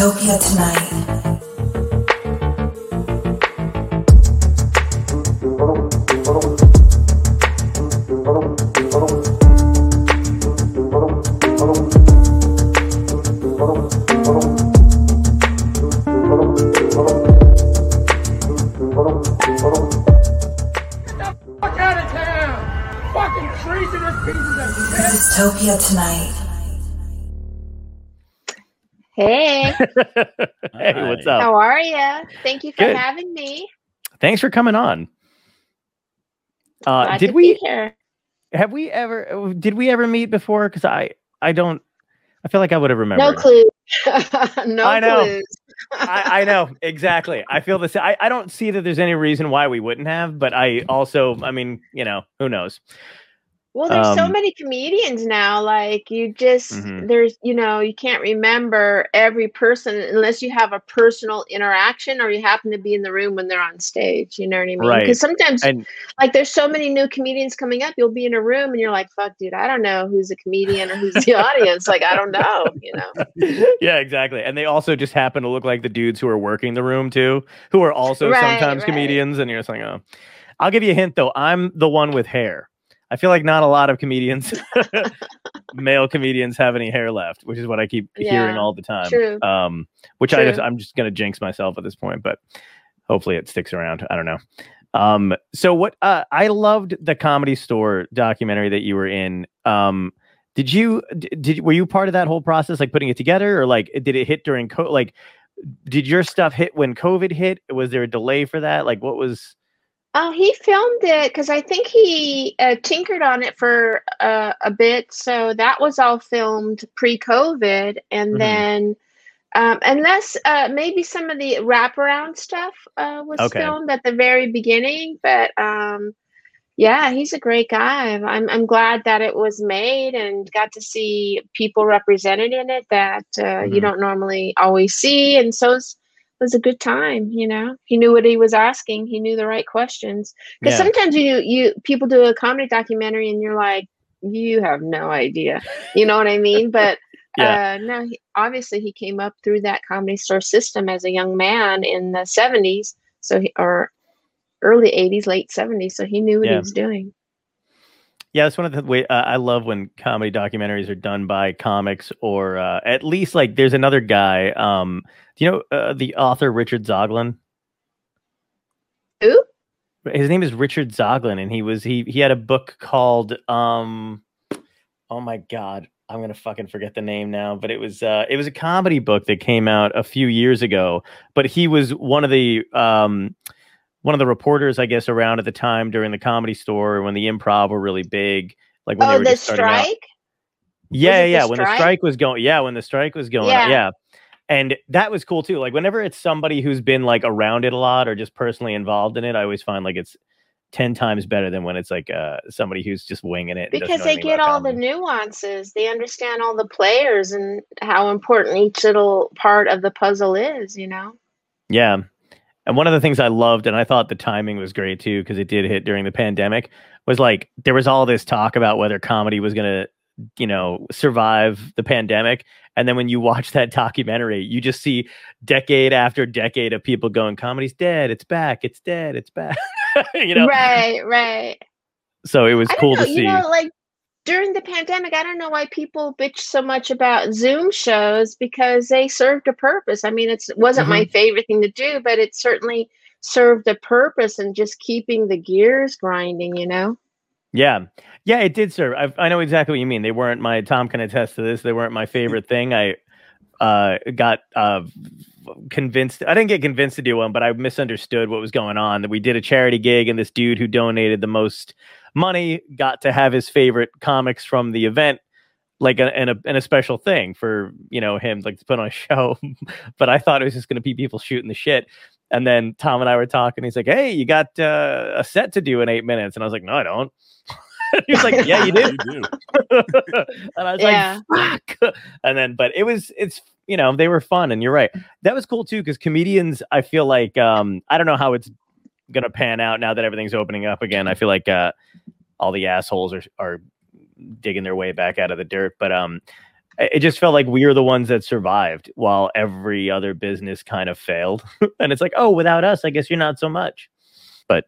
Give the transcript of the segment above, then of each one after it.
Dystopia tonight. Fuck out Hey, hey, what's up? how are you? Thank you for Good. having me. Thanks for coming on. Uh, did we here? have we ever did we ever meet before? Because I I don't I feel like I would have remembered. No clue. no I know. clues. I, I know exactly. I feel the same. I, I don't see that there's any reason why we wouldn't have, but I also I mean you know who knows. Well, there's so um, many comedians now. Like you just Mhm. there's you know you can't remember every person unless you have a personal interaction or you happen to be in the room when they're on stage. You know what I mean? Right. Because sometimes And like there's so many new comedians coming up. You'll be in a room and you're like, "Fuck, dude, I don't know who's a comedian or who's the audience. Like I don't know." You know? yeah, exactly. And they also just happen to look like the dudes who are working the room too, who are also Right, sometimes right. comedians. And you're just like, oh, I'll give you a hint though. I'm the one with hair. I feel like not a lot of comedians, male comedians, have any hair left, which is what I keep hearing all the time. true. Um, which I just I'm just gonna jinx myself at this point, but hopefully it sticks around. I don't know. Um, so what? Uh, I loved the Comedy Store documentary that you were in. Um, did you did were you part of that whole process, like putting it together, or like did it hit during co- like did your stuff hit when COVID hit? Was there a delay for that? Like what was? Oh, he filmed it because I think he uh, tinkered on it for uh, a bit. So that was all filmed pre-COVID, and Mhm. then um, unless uh, maybe some of the wraparound stuff uh, was Okay. filmed at the very beginning. But um, yeah, he's a great guy. I'm I'm glad that it was made and got to see people represented in it that uh, you Mhm. don't normally always see, and so. Was a good time, you know. He knew what he was asking. He knew the right questions. Because Yeah. sometimes you you people do a comedy documentary and you're like, you have no idea. You know what I mean? But Yeah. uh, no, he, obviously he came up through that comedy store system as a young man in the '70s, so he, or early '80s, late '70s. So he knew what Yeah. he was doing. Yeah, that's one of the way uh, I love when comedy documentaries are done by comics, or uh, at least like there's another guy. Um, do you know uh, the author Richard Zoglin? Who? his name is Richard Zoglin, and he was he he had a book called um oh my god I'm gonna fucking forget the name now, but it was uh it was a comedy book that came out a few years ago. But he was one of the um one of the reporters, I guess, around at the time during the comedy store when the improv were really big. Like when they Oh, were the just starting out. strike. Yeah, the yeah. When the strike? strike was going, yeah, when the strike was going, Yeah. yeah. yeah. And that was cool too. Like whenever it's somebody who's been like around it a lot or just personally involved in it, I always find like it's ten times better than when it's like uh somebody who's just winging it. because they get all the nuances they understand all the players and how important each little part of the puzzle is you know Yeah. And one of the things I loved, and I thought the timing was great too, because it did hit during the pandemic, was like there was all this talk about whether comedy was gonna, you know, survive the pandemic. And then when you watch that documentary, you just see decade after decade of people going, Comedy's dead, it's back, it's dead, it's back. you know? right right So it was I cool know, to you see. know like during the pandemic i don't know why people bitch so much about zoom shows because they served a purpose i mean it's, it wasn't my Mm-hmm. favorite thing to do but it certainly served a purpose and just keeping the gears grinding you know Yeah. Yeah, it did serve. I, I know exactly what you mean. They weren't my Tom can attest to this. They weren't my favorite thing. I uh got uh convinced I didn't get convinced to do one, but I misunderstood what was going on. That we did a charity gig and this dude who donated the most money got to have his favorite comics from the event like a, in a in a special thing for you know him like to put on a show but i thought it was just going to be people shooting the shit and then tom and i were talking he's like hey you got uh, a set to do in eight minutes and i was like no i don't he was like yeah you do You do. and I was Yeah. like, fuck. And then, but it was, it's, you know, they were fun. And you're right. That was cool too, because comedians, I feel like, um, I don't know how it's going to pan out now that everything's opening up again. I feel like, uh, all the assholes are, are digging their way back out of the dirt. But, um, it just felt like we were the ones that survived while every other business kind of failed. and it's like, oh, without us, I guess you're not so much. But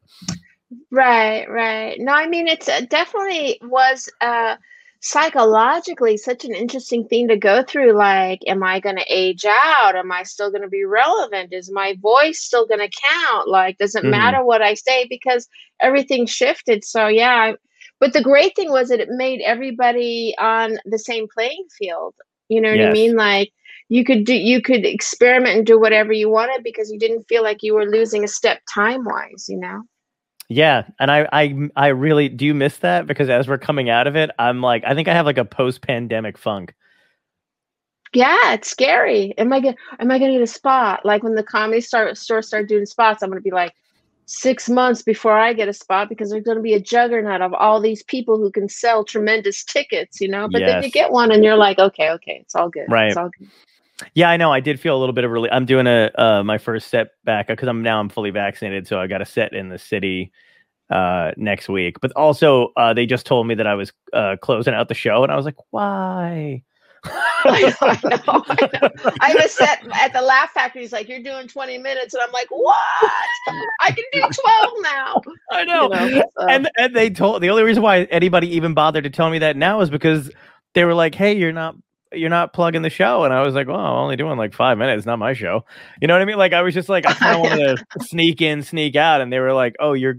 Right, right. No, I mean it's uh, definitely was uh psychologically such an interesting thing to go through like am I going to age out? Am I still going to be relevant? Is my voice still going to count? Like does it Mhm. matter what I say because everything shifted. So yeah, I- but the great thing was that it made everybody on the same playing field. You know what I mean? Like you could do you could experiment and do whatever you wanted because you didn't feel like you were losing a step time wise, you know? Yeah, and I I I really do miss that because as we're coming out of it, I'm like I think I have like a post-pandemic funk. Yeah, it's scary. Am I gonna am I gonna get a spot? Like when the comedy start store start doing spots, I'm gonna be like six months before I get a spot because there's gonna be a juggernaut of all these people who can sell tremendous tickets, you know. But then you get one and you're like, okay, okay, it's all good. Right. It's all good. Yeah, I know. I did feel a little bit of relief. I'm doing a uh, my first set back because I'm now I'm fully vaccinated, so I got a set in the city uh next week. But also, uh they just told me that I was uh closing out the show, and I was like, why? I know, I know, I was set at the Laugh Factory. He's like, you're doing 20 minutes, and I'm like, what? I can do 12 now. I You know. know, so- And and they told the only reason why anybody even bothered to tell me that now is because they were like, "Hey, you're not you're not plugging the show," and I was like, "Well, I'm only doing like five minutes, not my show." You know what I mean? Like I was just like, I kind of wanted to sneak in, sneak out, and they were like, "Oh, you're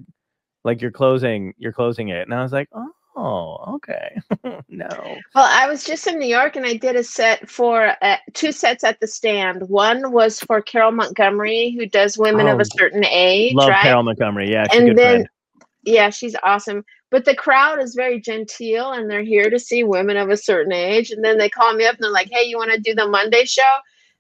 like you're closing, you're closing it," and I was like, "Oh, okay, no." Well, I was just in New York and I did a set for uh, two sets at the stand. One was for Carol Montgomery, who does Women of Oh, a Certain Age, Love right? Carol Montgomery. Yeah, she's and good then, friend. Yeah, she's awesome. But the crowd is very genteel and they're here to see women of a certain age. And then they call me up and they're like, hey, you want to do the Monday show?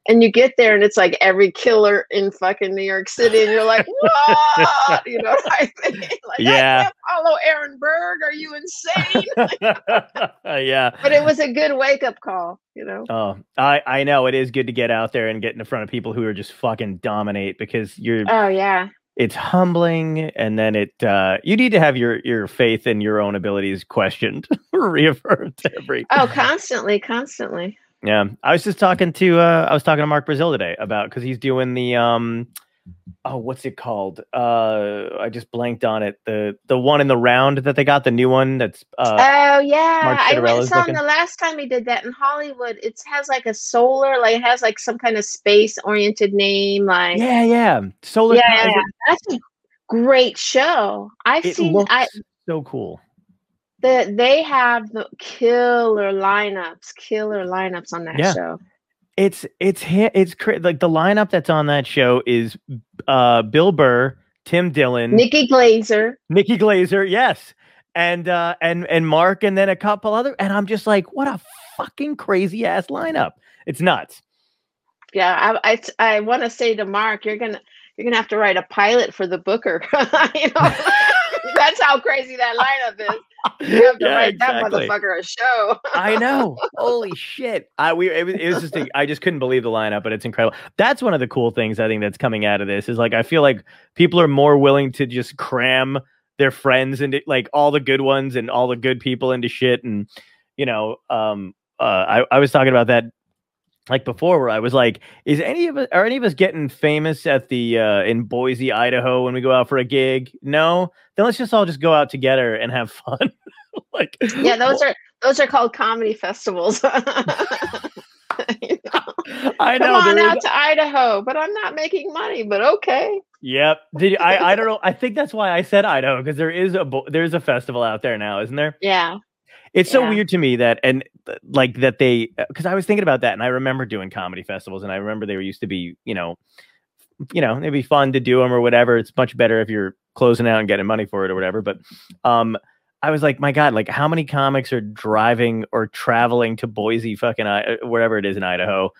And you get there and it's like every killer in fucking New York City. And you're like, what? You know what I mean? Like, Yeah. I follow Aaron Berg. Are you insane? yeah. but it was a good wake up call, you know? Oh, I I know it is good to get out there and get in front of people who are just fucking dominate because you're Oh, yeah. It's humbling and then it uh you need to have your your faith in your own abilities questioned reaffirmed every Oh, constantly, constantly. yeah i was just talking to uh i was talking to mark brazil today about because he's doing the um oh what's it called uh i just blanked on it the the one in the round that they got the new one that's uh oh yeah, I went saw looking- the last time he did that in Hollywood. It has like a solar, like it has like some kind of space oriented name, like yeah yeah solar yeah, yeah, is yeah. it- that's a great show. I've it seen I so cool the they have the killer lineups, killer lineups on that Yeah. show. It's it's it's cra- like the lineup that's on that show is uh Bill Burr, Tim Dillon, Nikki Glazer. Nikki Glazer, yes, and uh and and Mark, and then a couple other, and I'm just like, what a fucking crazy ass lineup! It's nuts. Yeah, I I, I want to say to Mark, you're gonna you're gonna have to write a pilot for the Booker. you know, that's how crazy that lineup is. You have to Yeah, write exactly. that motherfucker a show. I know. Holy shit! I we it was, it was just a, I just couldn't believe the lineup, but it's incredible. That's one of the cool things I think that's coming out of this is like I feel like people are more willing to just cram their friends into like all the good ones and all the good people into shit and you know um uh I I was talking about that like before where I was like is any of us are any of us getting famous at the uh in Boise Idaho when we go out for a gig no then let's just all just go out together and have fun like yeah, those are those are called comedy festivals. You know? I Come on out to Idaho, but I'm not making money. But okay. Yep. Did you, I? I don't know. I think that's why I said Idaho because there is a bo- there's a festival out there now, isn't there? Yeah. It's so Yeah. weird to me that and uh, like that they because I was thinking about that and I remember doing comedy festivals and I remember they were used to be you know you know it'd be fun to do them or whatever. It's much better if you're closing out and getting money for it or whatever. But um, I was like, my God, like how many comics are driving or traveling to Boise, fucking I- uh, wherever it is in Idaho,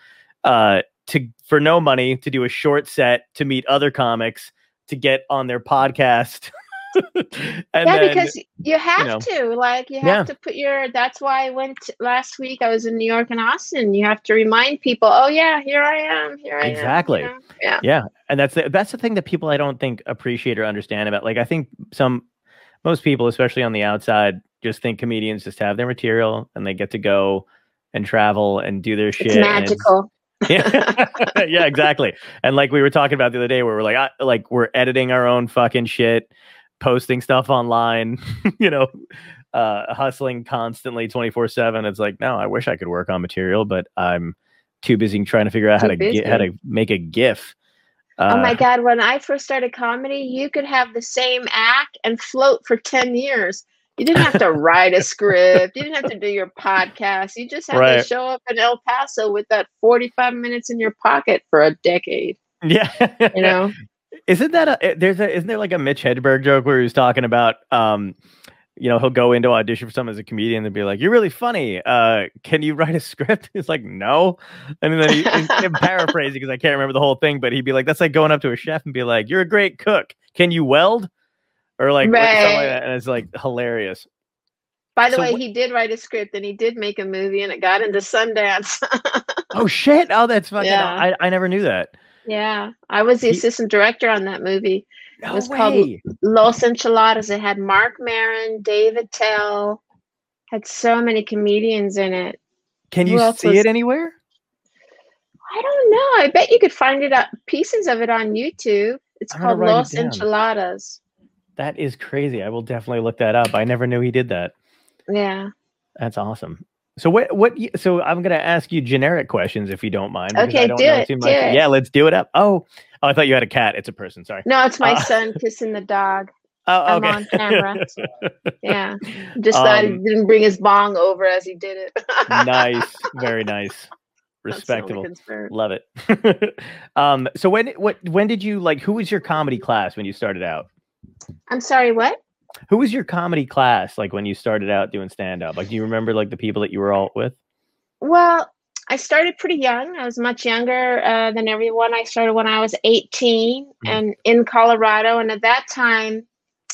uh, to for no money to do a short set to meet other comics to get on their podcast. and yeah, then, because you have know. to. Like you have Yeah. to put your that's why I went last week. I was in New York and Austin. You have to remind people, oh yeah, here I am. Here I am. you Exactly. know? Yeah. Yeah, and that's the, that's the thing that people I don't think appreciate or understand about. Like I think some most people, especially on the outside, just think comedians just have their material and they get to go and travel and do their shit. It's magical. yeah, yeah, exactly. And like we were talking about the other day, where we're like, I, like we're editing our own fucking shit, posting stuff online, you know, uh, hustling constantly, twenty four seven. It's like, no, I wish I could work on material, but I'm too busy trying to figure out how Too to get how to make a GIF. oh my Uh, god, when I first started comedy, you could have the same act and float for 10 years. You didn't have to write a script. You didn't have to do your podcast. You just had to show up in El Paso with that 45 minutes in your pocket for a decade, Yeah, you know? Isn't that a eh, there's a isn't there like a Mitch Hedberg joke where he was talking about um you know he'll go into audition for someone as a comedian and be like you're really funny. Uh can you write a script? It's like no. And then he I'm paraphrasing because I can't remember the whole thing but he'd be like that's like going up to a chef and be like you're a great cook. Can you weld or like, something like Right. that and it's like hilarious. By the So way, wh- he did write a script and he did make a movie and it got into Sundance. oh shit. Oh that's fucking Yeah. I, I never knew that yeah, I was the He- assistant director on that movie. no was called way. Los Enchiladas. It had Marc Maron, Dave Attell, had so many comedians in it. can you see was- it anywhere I don't know. I bet you could find it up pieces of it on YouTube. It's I'm called write it Los. Enchiladas. that is crazy I will definitely look that up I never knew he did that Yeah. That's awesome. So what what so I'm gonna ask you generic questions if you don't mind. Okay, don't do know it, too do much. it. Yeah, let's do it up. Oh, oh, I thought you had a cat. It's a person. Sorry. No, it's my Uh, son kissing the dog. Oh, I'm on camera. Yeah. Just thought he Um, didn't bring his bong over as he did it. nice, very nice, That's the only respectable. Love it. um, so when what when did you like? Who was your comedy class when you started out? I'm sorry, what? Who was your comedy class like when you started out doing stand up? Like, do you remember like the people that you were all with? Well, I started pretty young. I was much younger uh, than everyone. I started when I was 18 Mhm. and in Colorado. And at that time,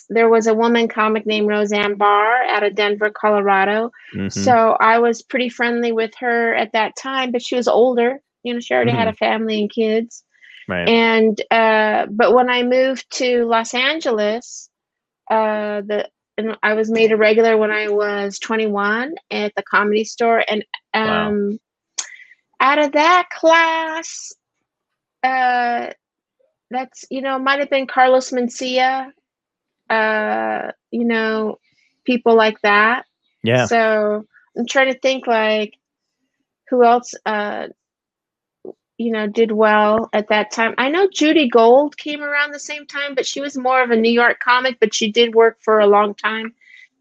there was a woman comic named Roseanne Barr out of Denver, Colorado. Mhm. So I was pretty friendly with her at that time, but she was older. You know, she already had a family and kids. right. And uh, but when I moved to Los Angeles, uh, the and I was made a regular when I was 21 at the comedy store, and Wow. um, out of that class, uh, that's you know might have been Carlos Mencia, uh, you know, people like that. yeah. So I'm trying to think like who else uh you know did well at that time. I know Judy Gold came around the same time, but she was more of a New York comic, but she did work for a long time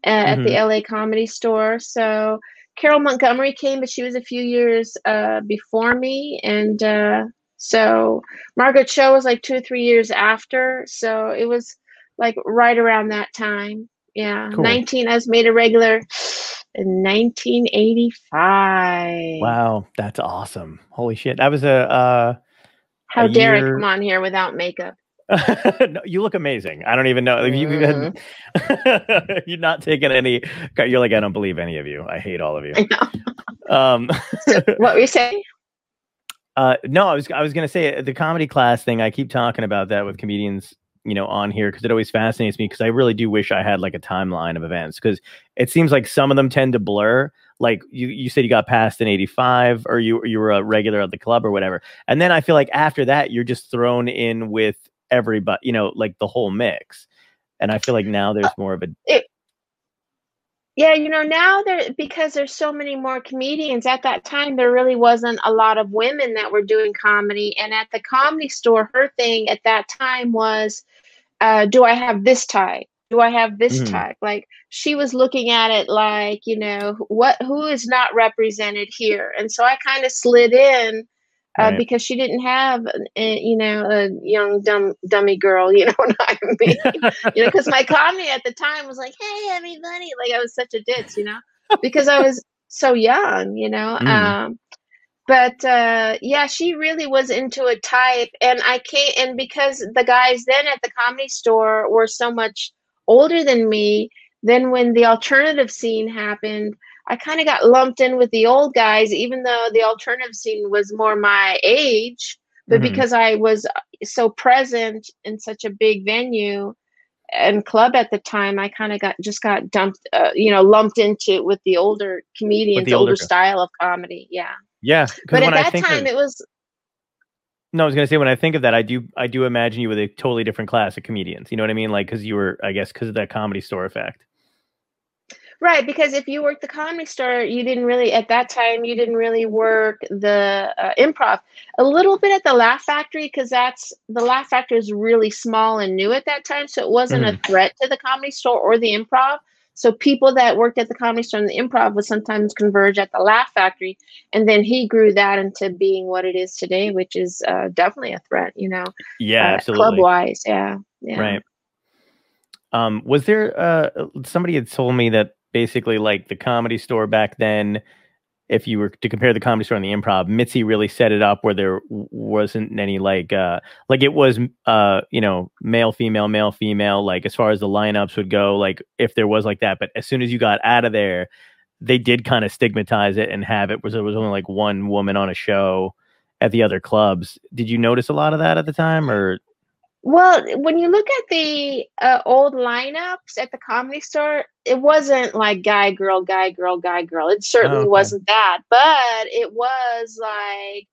uh, at the LA Comedy Store. So Carol Montgomery came, but she was a few years uh before me and uh so Margaret Cho was like 2 or 3 years after, so it was like right around that time. Yeah, Cool. 19 I was made a regular in 1985. Wow, that's awesome. Holy shit. That was a uh How a dare I come on here without makeup? no, you look amazing. I don't even know. Like, you've even you're not taking any. You're like I don't believe any of you. I hate all of you. Um, What were you saying? uh, no, I was I was gonna say the comedy class thing. I keep talking about that with comedians, you know, on here because it always fascinates me because I really do wish I had like a timeline of events because it seems like some of them tend to blur. Like you, you said you got past in '85, or you you were a regular at the club or whatever, and then I feel like after that you're just thrown in with everybody, you know, like the whole mix. And I feel like now there's uh, more of a Yeah, you know, now there because there's so many more comedians. At that time, there really wasn't a lot of women that were doing comedy. And at the comedy store, her thing at that time was, uh, do I have this type? Do I have this type? Like she was looking at it like, you know, what who is not represented here? And so I kind of slid in uh, Right. because she didn't have, uh, you know, a young dumb dummy girl. You know what I mean? you know, because my comedy at the time was like, "Hey, everybody!" Like I was such a ditz, you know, because I was so young, you know. Mm. Um, but uh, yeah, she really was into a type, and I can't. And because the guys then at the comedy store were so much older than me, then when the alternative scene happened. I kind of got lumped in with the old guys, even though the alternative scene was more my age. But Mhm. because I was so present in such a big venue, and club at the time, I kind of got just got dumped, uh, you know, lumped into with the older comedians, the older older style of comedy. Yeah, Yeah. but at that time, of, it was no, I was gonna say when I think of that, I do I do imagine you with a totally different class of comedians. You know what I mean? Like because you were, I guess, because of that comedy store effect. Right, because if you worked the comedy store, you didn't really at that time you didn't really work the uh, improv. A little bit at the Laugh Factory because that's the Laugh Factory is really small and new at that time, so it wasn't a threat to the comedy store or the improv. So people that worked at the comedy store and the improv would sometimes converge at the Laugh Factory, and then he grew that into being what it is today, which is uh, definitely a threat. You know, Yeah, uh, absolutely. club wise, yeah, yeah. Right. Um, was there uh somebody had told me that basically like the comedy store back then, if you were to compare the comedy store and the improv, Mitzi really set it up where there wasn't any like uh like it was uh you know male female male female like as far as the lineups would go like if there was like that. But as soon as you got out of there they did kind of stigmatize it and have it was there was only like one woman on a show at the other clubs. Did you notice a lot of that at the time or Well, when you look at the uh, old lineups at the comedy store, it wasn't like guy, girl, guy, girl, guy, girl. It certainly okay. wasn't that, but it was like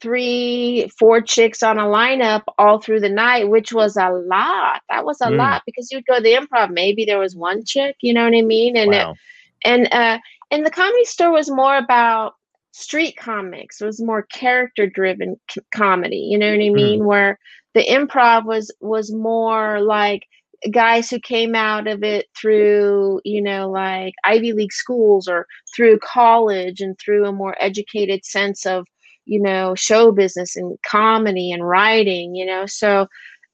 three, four chicks on a lineup all through the night, which was a lot. That was a Mm. lot because you'd go to the improv, maybe there was one chick, you know what I mean? And it, and uh and the comedy store was more about street comics it was more character driven c- comedy you know what i mean where the improv was was more like guys who came out of it through you know like ivy league schools or through college and through a more educated sense of you know show business and comedy and writing you know so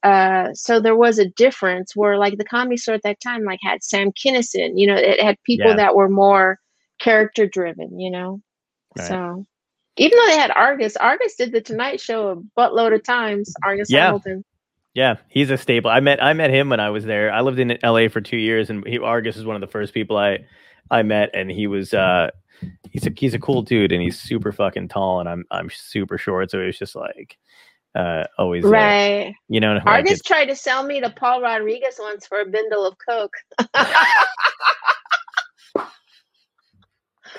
uh so there was a difference where like the comedy store at that time like had sam kinnison you know it had people Yeah. that were more character driven you know Right. so even though they had argus argus did the tonight show a buttload of times argus Yeah. hamilton Yeah, he's a staple. I met I met him when I was there. I lived in LA for two years, and he, Argus is one of the first people I I met, and he was uh he's a he's a cool dude, and he's super fucking tall, and I'm I'm super short, so it was just like uh always uh, right you know argus it's- tried to sell me to paul rodriguez once for a bindle of coke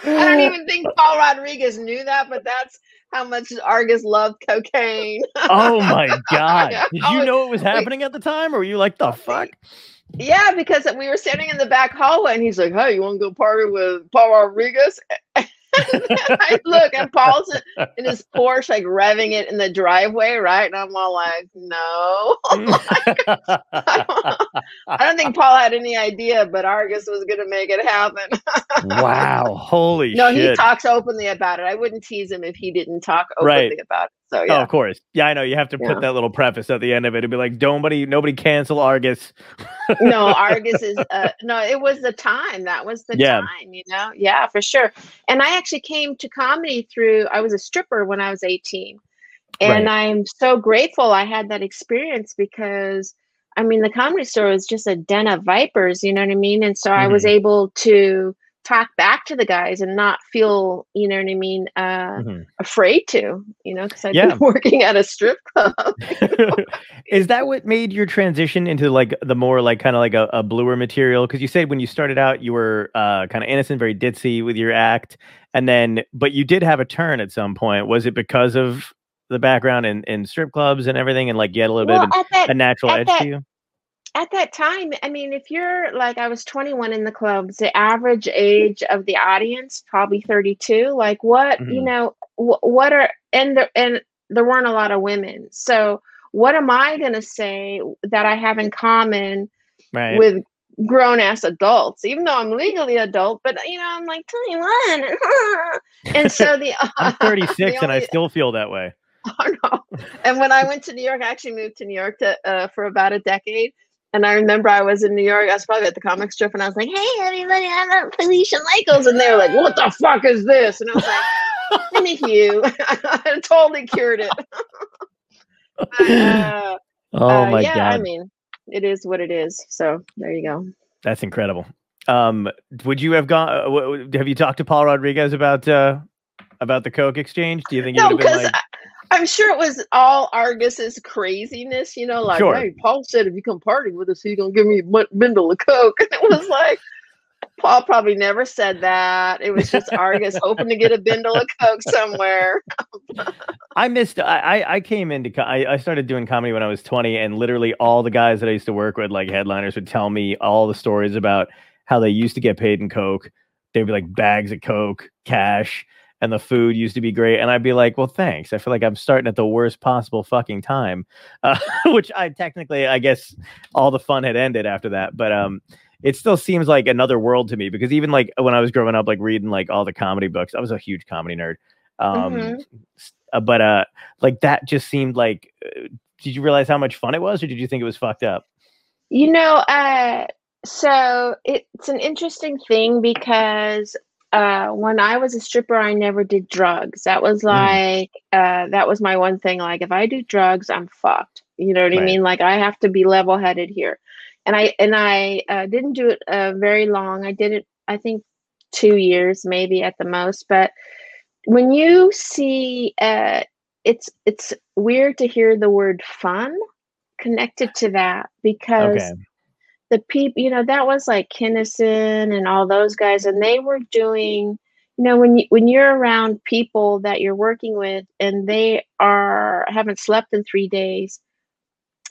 I don't even think Paul Rodriguez knew that, but that's how much Argus loved cocaine. oh my god! Did you know it was happening at the time, or were you like the fuck? Yeah, because we were standing in the back hallway and he's like, Hey, you want to go party with Paul Rodriguez? I look and Paul's in- his Porsche, like revving it in the driveway, right? And I'm all like, No. I don't think Paul had any idea, but Argus was going to make it happen. wow! Holy no, he talks openly about it. I wouldn't tease him if he didn't talk openly Right. about it. So, Oh, of course. Yeah, I know. You have to Yeah. put that little preface at the end of it. It'd be like, nobody, nobody cancel Argus. no, Argus is uh, no. It was the time. That was the Yeah. time. You know, yeah, for sure. And I actually came to comedy through. I was a stripper when I was eighteen, and I'm so grateful I had that experience because I mean the comedy store was just a den of vipers. You know what I mean? And so I was Mhm. able to talk back to the guys and not feel, you know what I mean, uh, Mhm. afraid to. You know, because I've Yeah. been working at a strip club. is that what made your transition into like the more like kind of like a, a bluer material because you said when you started out you were uh, kind of innocent very ditzy with your act and then but you did have a turn at some point was it because of the background in, in strip clubs and everything and like get a little well, bit of at that a natural edge that- to you at that time, I mean, if you're like, I was 21 in the clubs, the average age of the audience probably 32. Like, what you Mhm. know, wh- what are and there and there weren't a lot of women. So, what am I gonna say that I have in common right with grown ass adults? Even though I'm legally adult, but you know, I'm like 21, and so the i'm 36 the and i still feel that way Oh no! And when I went to New York, I actually moved to New York to, uh, for about a decade. And I remember I was in New York. I was probably at the comic strip, and I was like, "Hey, everybody, I'm Felicia Michaels," and they were like, "What the fuck is this?" And I was like, "Thank you." I totally cured it. Uh, oh uh, my yeah, god I mean, it is what it is. So there you go. that's incredible um would you have gone uh, w- have you talked to paul rodriguez about uh about the coke exchange do you think it No, would have been because like I'm sure it was all Argus's craziness, you know, like, Sure. hey, Paul said if you come party with us, he's gonna give me a bu- bundle of coke. And it was like, Paul probably never said that. It was just Argus hoping to get a bundle of coke somewhere. I missed. I I, came into. I, I started doing comedy when I was 20, and literally all the guys that I used to work with, like headliners, would tell me all the stories about how they used to get paid in coke. They'd be like bags of coke, cash, and the food used to be great. And I'd be like, well, thanks. I feel like I'm starting at the worst possible fucking time, uh, which I technically, I guess, all the fun had ended after that. But um, it still seems like another world to me because even like when I was growing up, like reading like all the comedy books, I was a huge comedy nerd. Um, Mhm. uh, but uh, like that just seemed like. Uh, did you realize how much fun it was, or did you think it was fucked up? You know, uh, so it's an interesting thing because uh, when I was a stripper, I never did drugs. That was like, uh, that was my one thing. Like, if I do drugs, I'm fucked. You know what I mean? Like, I have to be level headed here. And I and I uh, didn't do it uh, very long. I did it, I think, two years maybe at the most. But when you see, uh, it's it's weird to hear the word fun connected to that because Okay. The people, you know, that was like Kinnison and all those guys, and they were doing, you know, when you when you're around people that you're working with and they are haven't slept in three days,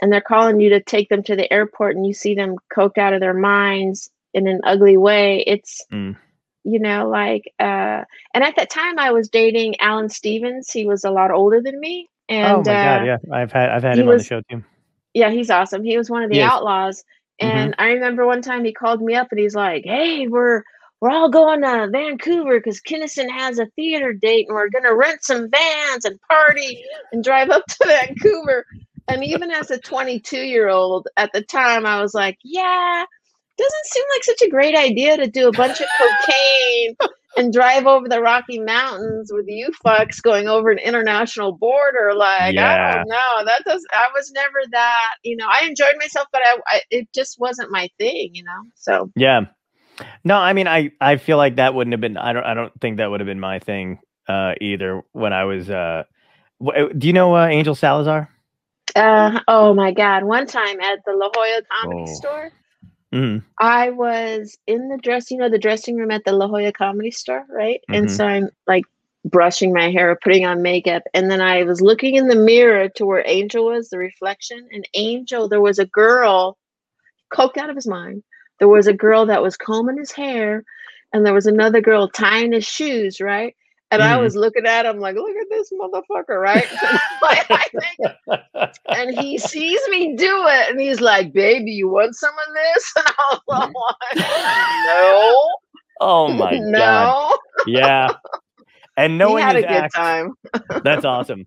and they're calling you to take them to the airport, and you see them coked out of their minds in an ugly way, it's Mm. you know like uh and at that time i was dating alan stevens he was a lot older than me and oh my god, uh, yeah, I've had I've had him on the show too. yeah, he's awesome. He was one of the outlaws. Mhm. And I remember one time he called me up and he's like, "Hey, we're we're all going to Vancouver because Kinnison has a theater date and we're gonna rent some vans and party and drive up to Vancouver." And even as a 22 year old at the time, I was like, "Yeah, doesn't seem like such a great idea to do a bunch of cocaine." And drive over the Rocky Mountains with you fucks going over an international border. Like, I don't know. That does. I was never that. You know, I enjoyed myself, but I, I it just wasn't my thing. You know. So Yeah. No, I mean, I I feel like that wouldn't have been. I don't. I don't think that would have been my thing uh, either. When I was. Uh, w- do you know uh, Angel Salazar? Uh, oh my God. One time at the La Jolla Comedy Oh. Store, hmm I was in the dress, you know, the dressing room at the La Jolla Comedy Store, right? And Mhm. so I'm like brushing my hair, putting on makeup. And then I was looking in the mirror to where Angel was, the reflection. And Angel, there was a girl, coked out of his mind. There was a girl that was combing his hair, and there was another girl tying his shoes, right? And I Mhm. was looking at him like, look at this motherfucker, right? Like, and he sees me do it, and he's like, "Baby, you want some of this?" And I was like, "No, oh my god. no." Yeah. And knowing he had a good act, time. That's awesome.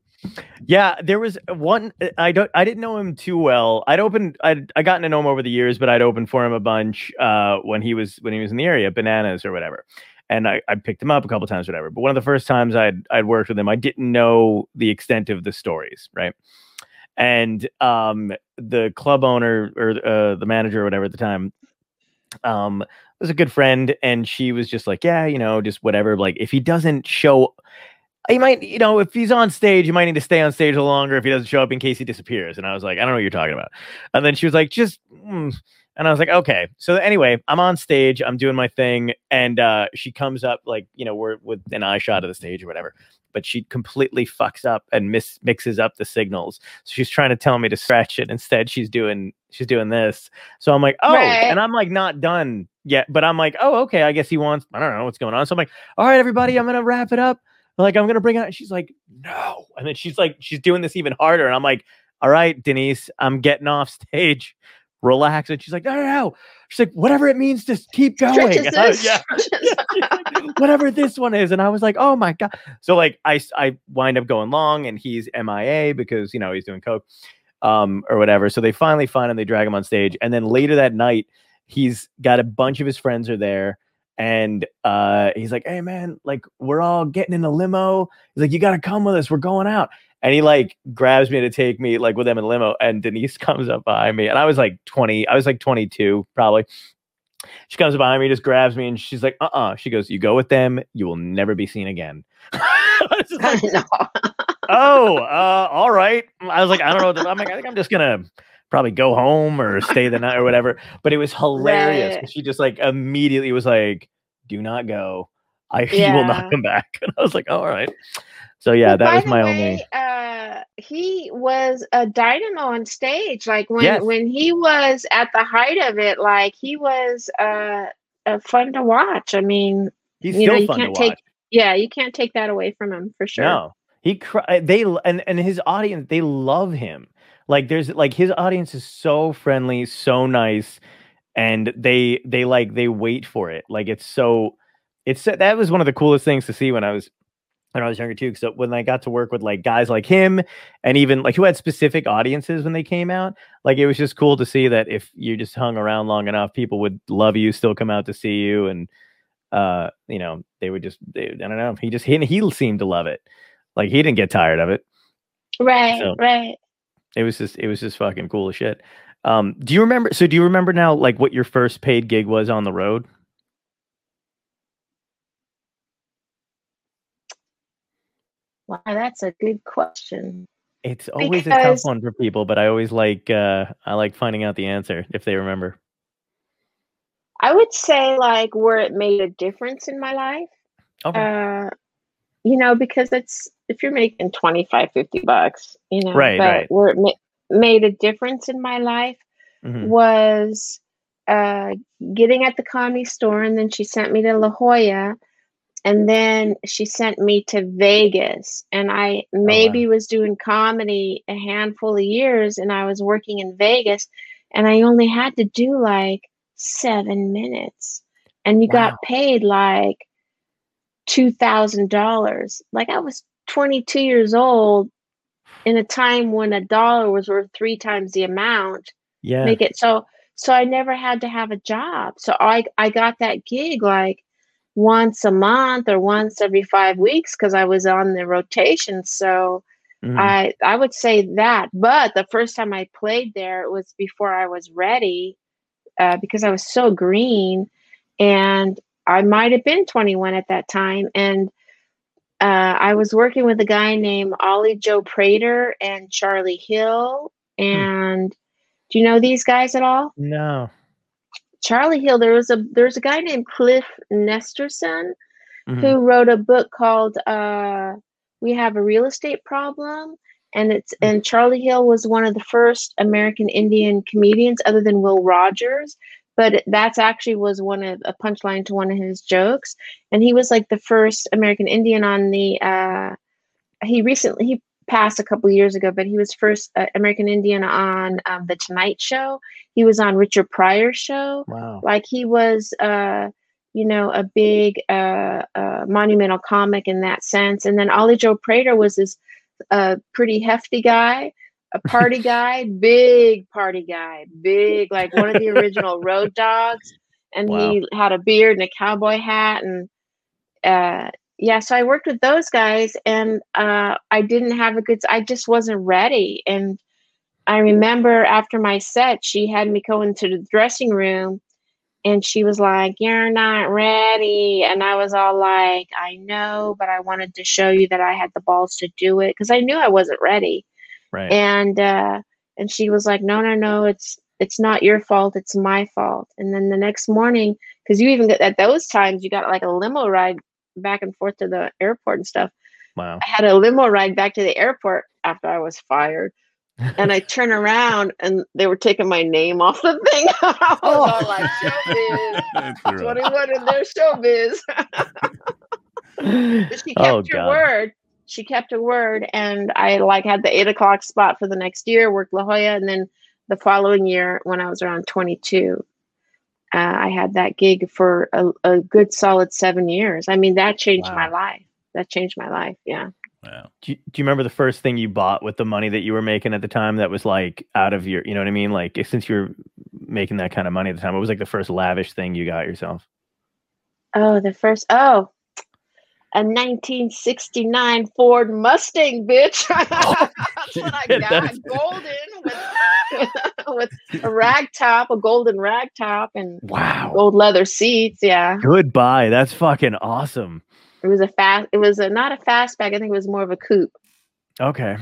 Yeah, there was one. I don't. I didn't know him too well. I'd opened. I'd I gotten to know him over the years, but I'd opened for him a bunch uh, when he was when he was in the area, bananas or whatever. And I, I picked him up a couple times, whatever. But one of the first times I'd I'd worked with him, I didn't know the extent of the stories, right? And um, the club owner or uh, the manager or whatever at the time, um, was a good friend, and she was just like, yeah, you know, just whatever. Like if he doesn't show he might, you know, if he's on stage, you might need to stay on stage a little longer if he doesn't show up in case he disappears. And I was like, I don't know what you're talking about. And then she was like, just, mm. And I was like, okay. So anyway, I'm on stage, I'm doing my thing, and uh, she comes up like, you know, we're with an eye shot of the stage or whatever. But she completely fucks up and mis- mixes up the signals. So she's trying to tell me to stretch it. Instead, she's doing she's doing this. So I'm like, oh, Right. and I'm like not done yet. But I'm like, oh, okay. I guess he wants. I don't know what's going on. So I'm like, all right, everybody, I'm gonna wrap it up like I'm gonna bring it out. She's like, no. And then she's like, she's doing this even harder. And I'm like, all right, Denise, I'm getting off stage. Relax. And she's like, no, no, no. She's like, whatever it means, just keep going. Yeah. Like, whatever this one is. And I was like, oh my God. So like I, I wind up going long and he's MIA because you know he's doing coke um or whatever. So they finally find him, they drag him on stage. And then later that night, he's got a bunch of his friends are there. And uh he's like, Hey man, like we're all getting in a limo. He's like, You gotta come with us, we're going out. And he like grabs me to take me like with them in the limo. And Denise comes up behind me. And I was like 20, I was like 22, probably. She comes behind me, just grabs me, and she's like, uh uh She goes, You go with them, you will never be seen again. I was just I like, oh, uh, all right. I was like, I don't know. I'm like, I think I'm just gonna probably go home or stay the night or whatever. But it was hilarious Right. She just like immediately was like, "Do not go. I he will not come back." And I was like, "All right." So yeah, Well, that was my way, only. Uh, he was a dynamo on stage. Like when Yes. when he was at the height of it, like he was uh, uh fun to watch. I mean, He's you still know, you fun can't to take watch. yeah, you can't take that away from him for sure. No, he cry. They and and his audience they love him. Like there's like his audience is so friendly, so nice, and they they like they wait for it. Like it's so it's that was one of the coolest things to see when I was when I was younger too. So when I got to work with like guys like him, and even like who had specific audiences when they came out, like it was just cool to see that if you just hung around long enough, people would love you, still come out to see you, and uh, you know, they would just they, I don't know. He just he he seemed to love it. Like he didn't get tired of it. Right, So- right. It was just it was just fucking cool as shit. Um, do you remember? So do you remember now like what your first paid gig was on the road? Wow, that's a good question. It's always a tough one for people, but I always like uh I like finding out the answer if they remember. I would say like where it made a difference in my life. Okay. Uh, you know, because it's if you're making 25, 50 bucks, you know, Right, but right. where it ma- made a difference in my life Mhm. was uh, getting at the comedy store, and then she sent me to La Jolla, and then she sent me to Vegas, and I oh, maybe was doing comedy a handful of years, and I was working in Vegas, and I only had to do like seven minutes, and you Wow. got paid like two thousand dollars. Like I was twenty two years old in a time when a dollar was worth three times the amount Yeah. make it so so I never had to have a job. So I I got that gig like once a month or once every 5 weeks cuz I was on the rotation. So Mhm. I I would say that. But the first time I played there it was before I was ready uh, because I was so green and I might have been 21 at that time and uh, I was working with a guy named Ollie Joe Prater and Charlie Hill. And do you know these guys at all? no. Charlie Hill, there was a there's a guy named Cliff Nesteroff Mhm. who wrote a book called uh, "We Have a Real Estate Problem," and it's and Charlie Hill was one of the first American Indian comedians, other than Will Rogers. But that's actually was one of a punchline to one of his jokes, and he was like the first American Indian on the. Uh, he recently he passed a couple years ago, but he was first uh, American Indian on um, the Tonight Show. He was on Richard Pryor's show Wow. like he was uh you know a big uh, uh monumental comic in that sense and then ollie joe prater was this uh pretty hefty guy a party guy big party guy big like one of the original road dogs and he had a beard and a cowboy hat and uh yeah so i worked with those guys and uh i didn't have a good i just wasn't ready and I remember after my set, she had me go into the dressing room and she was like, You're not ready. And I was all like, I know, but I wanted to show you that I had the balls to do it because I knew I wasn't ready. Right. And uh and she was like, No, no, no, it's it's not your fault, it's my fault. And then the next morning, because you even get at those times you got like a limo ride back and forth to the airport and stuff. wow. I had a limo ride back to the airport after I was fired. And I turn around and they were taking my name off the thing. I was oh. all like, showbiz. 21 in their showbiz. But she oh, kept oh her god. word. She kept her word. And I like had the eight o'clock spot for the next year, worked La Jolla. And then the following year, when I was around 22, uh, I had that gig for a, a good solid seven years. I mean, that changed my life. That changed my life. Yeah. Wow. Do you, do you remember the first thing you bought with the money that you were making at the time that was like out of your, you know what I mean? Like since you were making that kind of money at the time, what was like the first lavish thing you got yourself? Oh, the first. Oh, a 1969 Ford Mustang, bitch. That's what I got. Golden with, with a rag top, a golden rag top, and Wow. gold leather seats. Yeah, Goodbye. That's fucking awesome. it was a fast. It was a not a fastback. I think it was more of a coupe. Okay.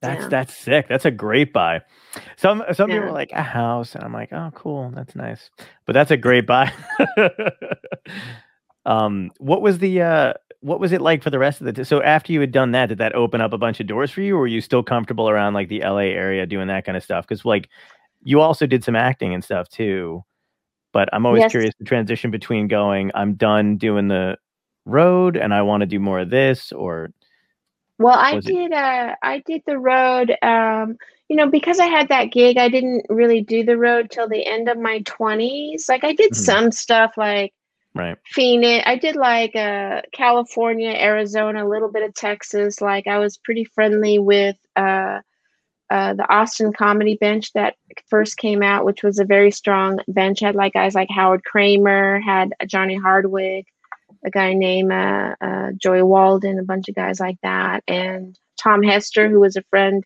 That's Yeah. that's sick. That's a great buy. Some some people are like a house, and I'm like, oh, cool, that's nice. But that's a great buy. um, what was the uh, what was it like for the rest of the? T- so after you had done that, did that open up a bunch of doors for you, or were you still comfortable around like the LA area doing that kind of stuff? Because like you also did some acting and stuff too. But I'm always Yes. curious the transition between going, I'm done doing the road, and I want to do more of this, or Well, I did uh I did the road um you know because I had that gig I didn't really do the road till the end of my 20s. Like I did Mhm. some stuff like right? Phoenix. I did like uh California, Arizona, a little bit of Texas. Like I was pretty friendly with uh uh, the Austin Comedy Bench that first came out, which was a very strong bench, had like guys like Howard Kramer, had Johnny Hardwick, a guy named uh, uh, Joey Walden, a bunch of guys like that, and Tom Hester, who was a friend,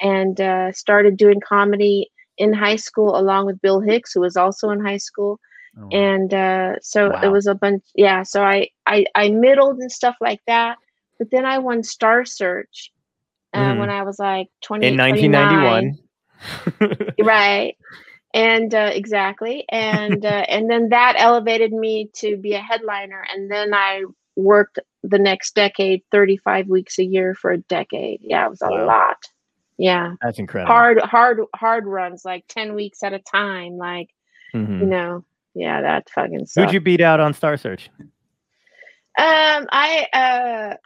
and uh, started doing comedy in high school along with Bill Hicks, who was also in high school Oh, and uh, so Wow. it was a bunch yeah so I, I i middled and stuff like that but then i won star search uh, Mhm. when i was like 20 in 1991. right and uh, exactly and uh, and then that elevated me to be a headliner and then i worked the next decade 35 weeks a year for a decade yeah it was a Wow. lot yeah That's incredible. hard hard hard runs like 10 weeks at a time like Mhm. you know yeah that fucking sucked. Who'd you beat out on Star Search? Um, I uh,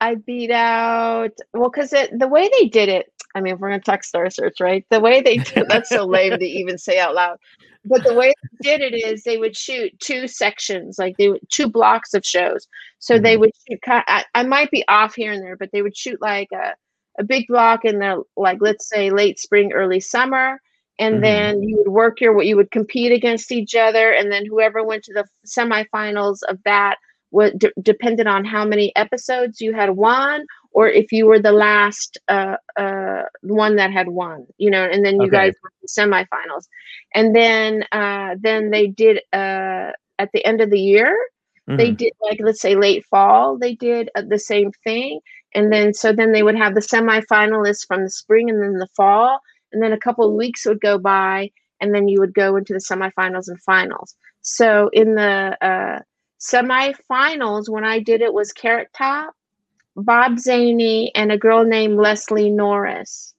I beat out well because the way they did it. I mean, if we're gonna talk Star Search, right? The way they did that's so lame to even say out loud. But the way they did it is they would shoot two sections, like they would two blocks of shows. So they would shoot. I, I might be off here and there, but they would shoot like a a big block in the like let's say late spring, early summer. And Mhm. then you would work your you would compete against each other, and then whoever went to the semifinals of that what d- depended on how many episodes you had won or if you were the last uh, uh, one that had won you know and then you Okay. guys were in the semifinals and then uh, then they did uh, at the end of the year they Mhm. did like let's say late fall they did uh, the same thing and then so then they would have the semifinalists from the spring and then the fall and then a couple of weeks would go by and then you would go into the semifinals and finals so in the uh, semifinals when i did it was carrot top bob zany and a girl named leslie norris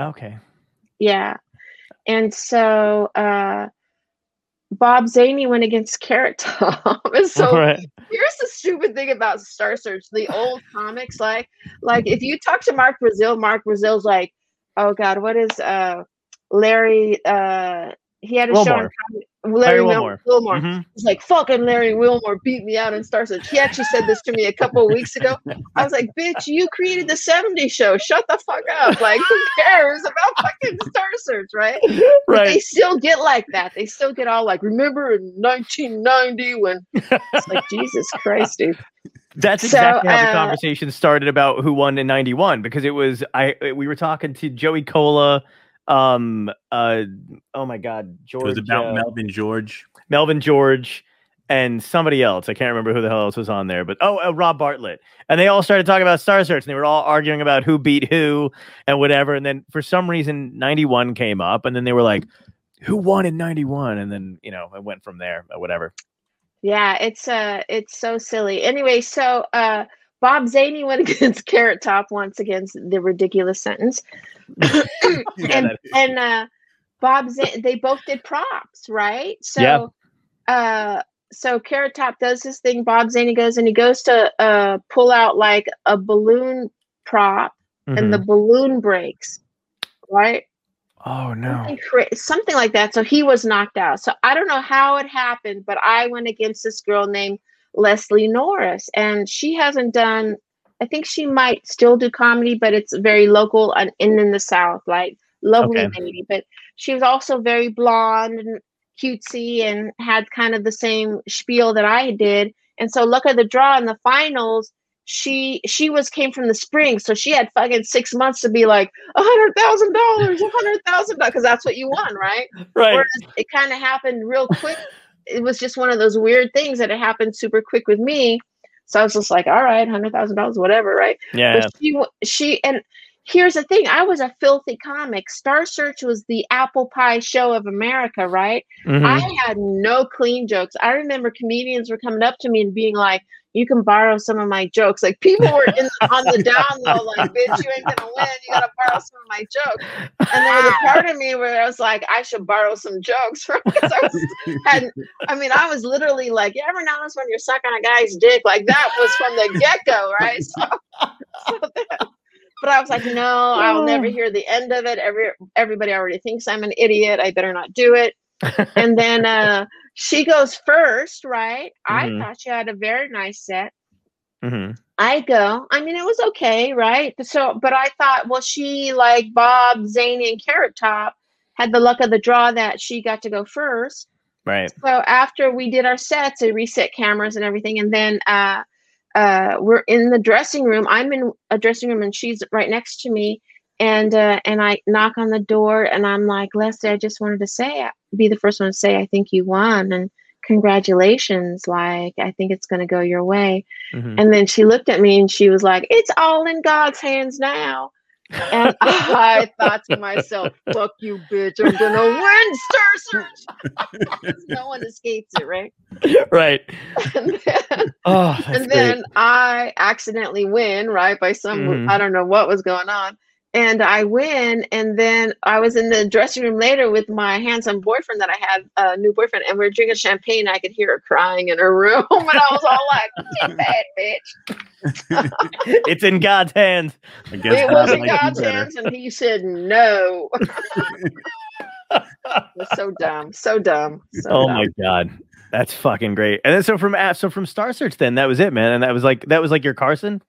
Okay. yeah and so uh, bob zany went against carrot top and so right. here's the stupid thing about Star Search. The old comics, like, like if you talk to Mark Brazill, Mark Brazill's like, oh God, what is uh Larry? Uh, he had a show on comedy- Larry Larry Wilmore. Wilmore. Wilmore. Mhm. He's like, fucking Larry Wilmore beat me out in Star Search. He actually said this to me a couple of weeks ago. I was like, bitch, you created the 70s show. Shut the fuck up. Like, who cares about fucking Star Search, right? But they still get like that. They still get all like, remember in 1990 when it's like, Jesus Christ, dude. That's So, exactly how the uh, conversation started about who won in '91 because it was I we were talking to Joey Kola, um, uh, oh my God, George. It George, was about uh, Melvin George. Melvin George, and somebody else. I can't remember who the hell else was on there, but oh, uh, Rob Bartlett. And they all started talking about Star Search, and they were all arguing about who beat who and whatever. And then for some reason, '91 came up, and then they were like, "Who won in '91?" And then you know, it went from there, or whatever. Yeah, it's uh it's so silly. Anyway, so uh Bob Zany went against Carrot Top once against the ridiculous sentence. And and uh Bob Zan- they both did props, right? So Yeah. uh so Carrot Top does his thing, Bob Zany goes and he goes to uh pull out like a balloon prop and the Mhm. balloon breaks. Right? Oh no, something, like that. So he was knocked out. So I don't know how it happened, but I went against this girl named Leslie Norris, and she hasn't done. I think she might still do comedy, but it's very local and in in the South, like lovely Okay. lady. But she was also very blonde and cutesy, and had kind of the same spiel that I did. And so look at the draw in the finals. She she was came from the spring, so she had fucking six months to be like a hundred thousand dollars, a hundred thousand dollars, because that's what you want, right? right? Whereas it kind of happened real quick. It was just one of those weird things that it happened super quick with me. So I was just like, all right, hundred thousand dollars, whatever, right? Yeah. But she she and here's the thing, I was a filthy comic. Star Search was the apple pie show of America, right? Mhm. I had no clean jokes. I remember comedians were coming up to me and being like, "You can borrow some of my jokes." Like people were in, on the down low, like, "Bitch, you ain't gonna win. You gotta borrow some of my jokes." And there was a part of me where I was like, "I should borrow some jokes," from because I was had. I mean, I was literally like, "You ever notice when you're sucking a guy's dick? Like that was from the get go, right?" So, so but I was like, "No, I'll never oh. hear the end of it. Every everybody already thinks I'm an idiot. I better not do it." And then uh she goes first, right? Mhm. I thought she had a very nice set. Mhm. I go. I mean, it was okay, right? So, but I thought, well, she like Bob, Zany, and Carrot Top had the luck of the draw that she got to go first. Right. So after we did our sets, and reset cameras and everything, and then uh, uh, we're in the dressing room. I'm in a dressing room, and she's right next to me. And uh, and I knock on the door, and I'm like, Leslie, I just wanted to say, be the first one to say, I think you won, and congratulations. Like, I think it's going to go your way. Mhm. And then she looked at me, and she was like, It's all in God's hands now. And I thought to myself, fuck you, bitch. I'm going to win Star Search. no one escapes it, right? right. And then, Oh, and then I accidentally win, right? By some, Mhm. I don't know what was going on. And I win. And then I was in the dressing room later with my handsome boyfriend that I had, a new boyfriend, and we are drinking champagne. I could hear her crying in her room. And I was all like, bad bitch. it's in God's hands. I guess It was in God's hands. And he said, no. it so dumb. So dumb. So Oh dumb. my god. That's fucking great. And then so from a- so from Star Search then that was it, man. And that was like that was like your Carson?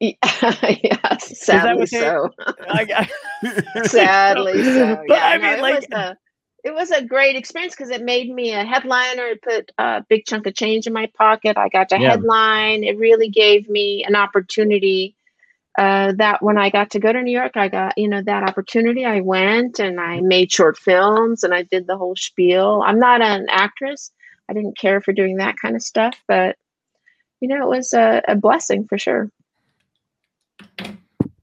Yes, sadly what so. I, Sadly so. But Yeah, I no, mean, it like- was a it was a great experience because it made me a headliner. It put a big chunk of change in my pocket. I got to Yeah. headline. It really gave me an opportunity. Uh, that when I got to go to New York, I got you know that opportunity. I went and I made short films and I did the whole spiel. I'm not an actress. I didn't care for doing that kind of stuff, but you know it was a, a blessing for sure.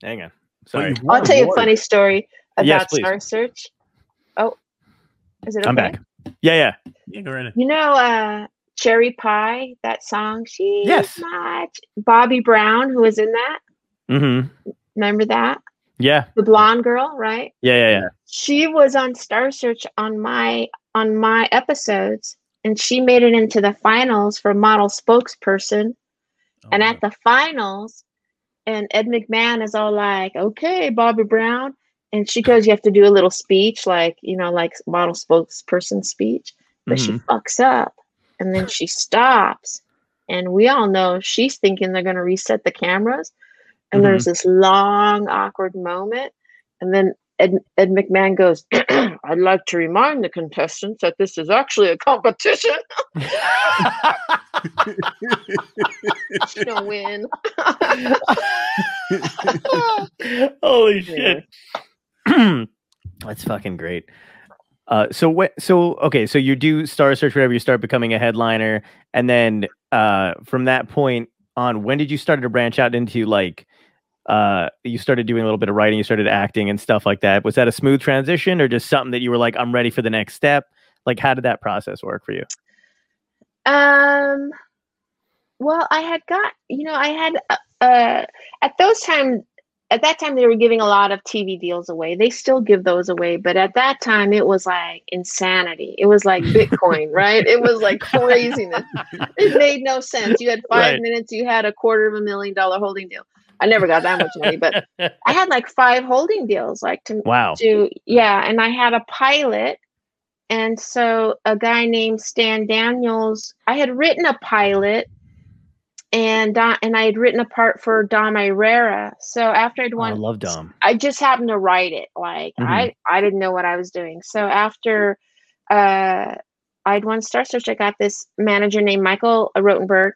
Hang on. Sorry. you've I'll tell you a funny story about Yes. Star Search. Oh, is it okay? I'm back. Yeah, yeah. Yeah, go right ahead. You know, uh, Cherry Pie, that song. She's Yes. not Bobbie Brown, who was in that. Mm-hmm. Remember that? Yeah. The blonde girl, right? Yeah, yeah, yeah. She was on Star Search on my on my episodes, and she made it into the finals for model spokesperson. Oh, And at the finals, and Ed McMahon is all like, "Okay, Bobbie Brown," and she goes, "You have to do a little speech, like you know, like model spokesperson speech." But she Mhm. fucks up, and then she stops, and we all know she's thinking they're going to reset the cameras, and there's this long, awkward moment, and then Ed, Ed McMahon goes, "I'd like to remind the contestants that this is actually a competition." she don't win. Holy shit. That's fucking great. Uh, so what? So okay, so you do Star Search, whatever. You start becoming a headliner, and then uh, from that point on, when did you start to branch out into like? Uh, you started doing a little bit of writing, you started acting and stuff like that. Was that a smooth transition, or just something that you were like, I'm ready for the next step? Like, how did that process work for you? Um, well, I had got, you know, I had, uh, uh, at those time, at that time, they were giving a lot of TV deals away. They still give those away, but at that time, it was like insanity. It was like Bitcoin, right? It was like craziness. It made no sense. You had five Right. minutes, you had a quarter of a million dollar holding deal. I never got that much money, but I had like five holding deals, like to wow. to yeah and i had a pilot and so a guy named stan daniels i had written a pilot and Don, and i had written a part for dom irrera so after i'd Oh, I won love Dom. i just happened to write it like Mhm. i i didn't know what i was doing so after uh i'd won star search i got this manager named michael rotenberg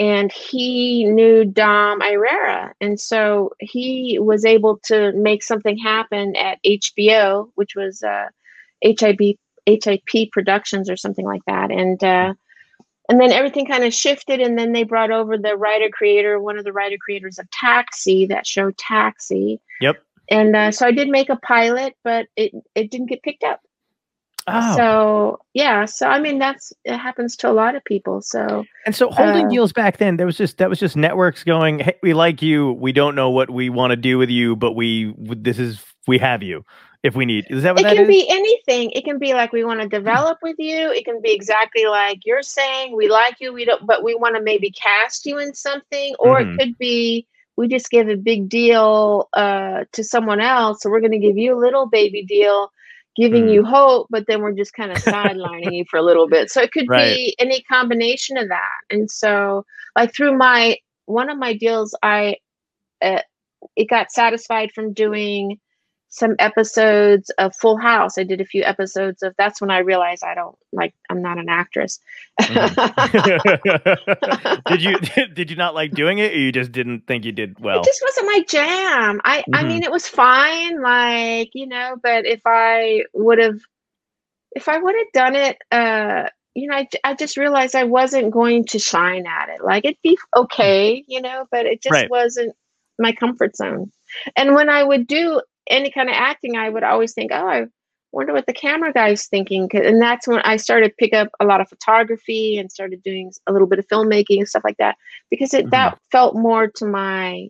and he knew Dom Irrera. And so he was able to make something happen at HBO, which was uh, HIB, HIP Productions or something like that. And uh, and then everything kind of shifted and then they brought over the writer creator one of the writer creators of taxi that show taxi Yep. and uh, so i did make a pilot but it it didn't get picked up Oh, so yeah so i mean that's it happens to a lot of people so and so holding uh, deals back then, there was just that was just networks going, "Hey, we like you. We don't know what we want to do with you, but we this is we have you if we need." Is that what it that can is? be anything it can be like we want to develop with you it can be exactly like you're saying we like you we don't but we want to maybe cast you in something or Mhm. it could be we just give a big deal uh, to someone else so we're going to give you a little baby deal giving Mm. you hope but then we're just kind of sidelining you for a little bit so it could Right. be any combination of that and so like through my one of my deals i uh, it got satisfied from doing some episodes of Full House. I did a few episodes of that's when I realized I don't like I'm not an actress. Mhm. did you did you not like doing it, or you just didn't think you did well? It just wasn't my jam. I I Mhm. mean it was fine like, you know, but if I would have if I would have done it uh you know, I, I just realized I wasn't going to shine at it. Like it'd be okay, you know, but it just Right. wasn't my comfort zone. And when I would do any kind of acting, I would always think, oh, I wonder what the camera guy's thinking. And that's when I started pick up a lot of photography and started doing a little bit of filmmaking and stuff like that because it Mhm. that felt more to my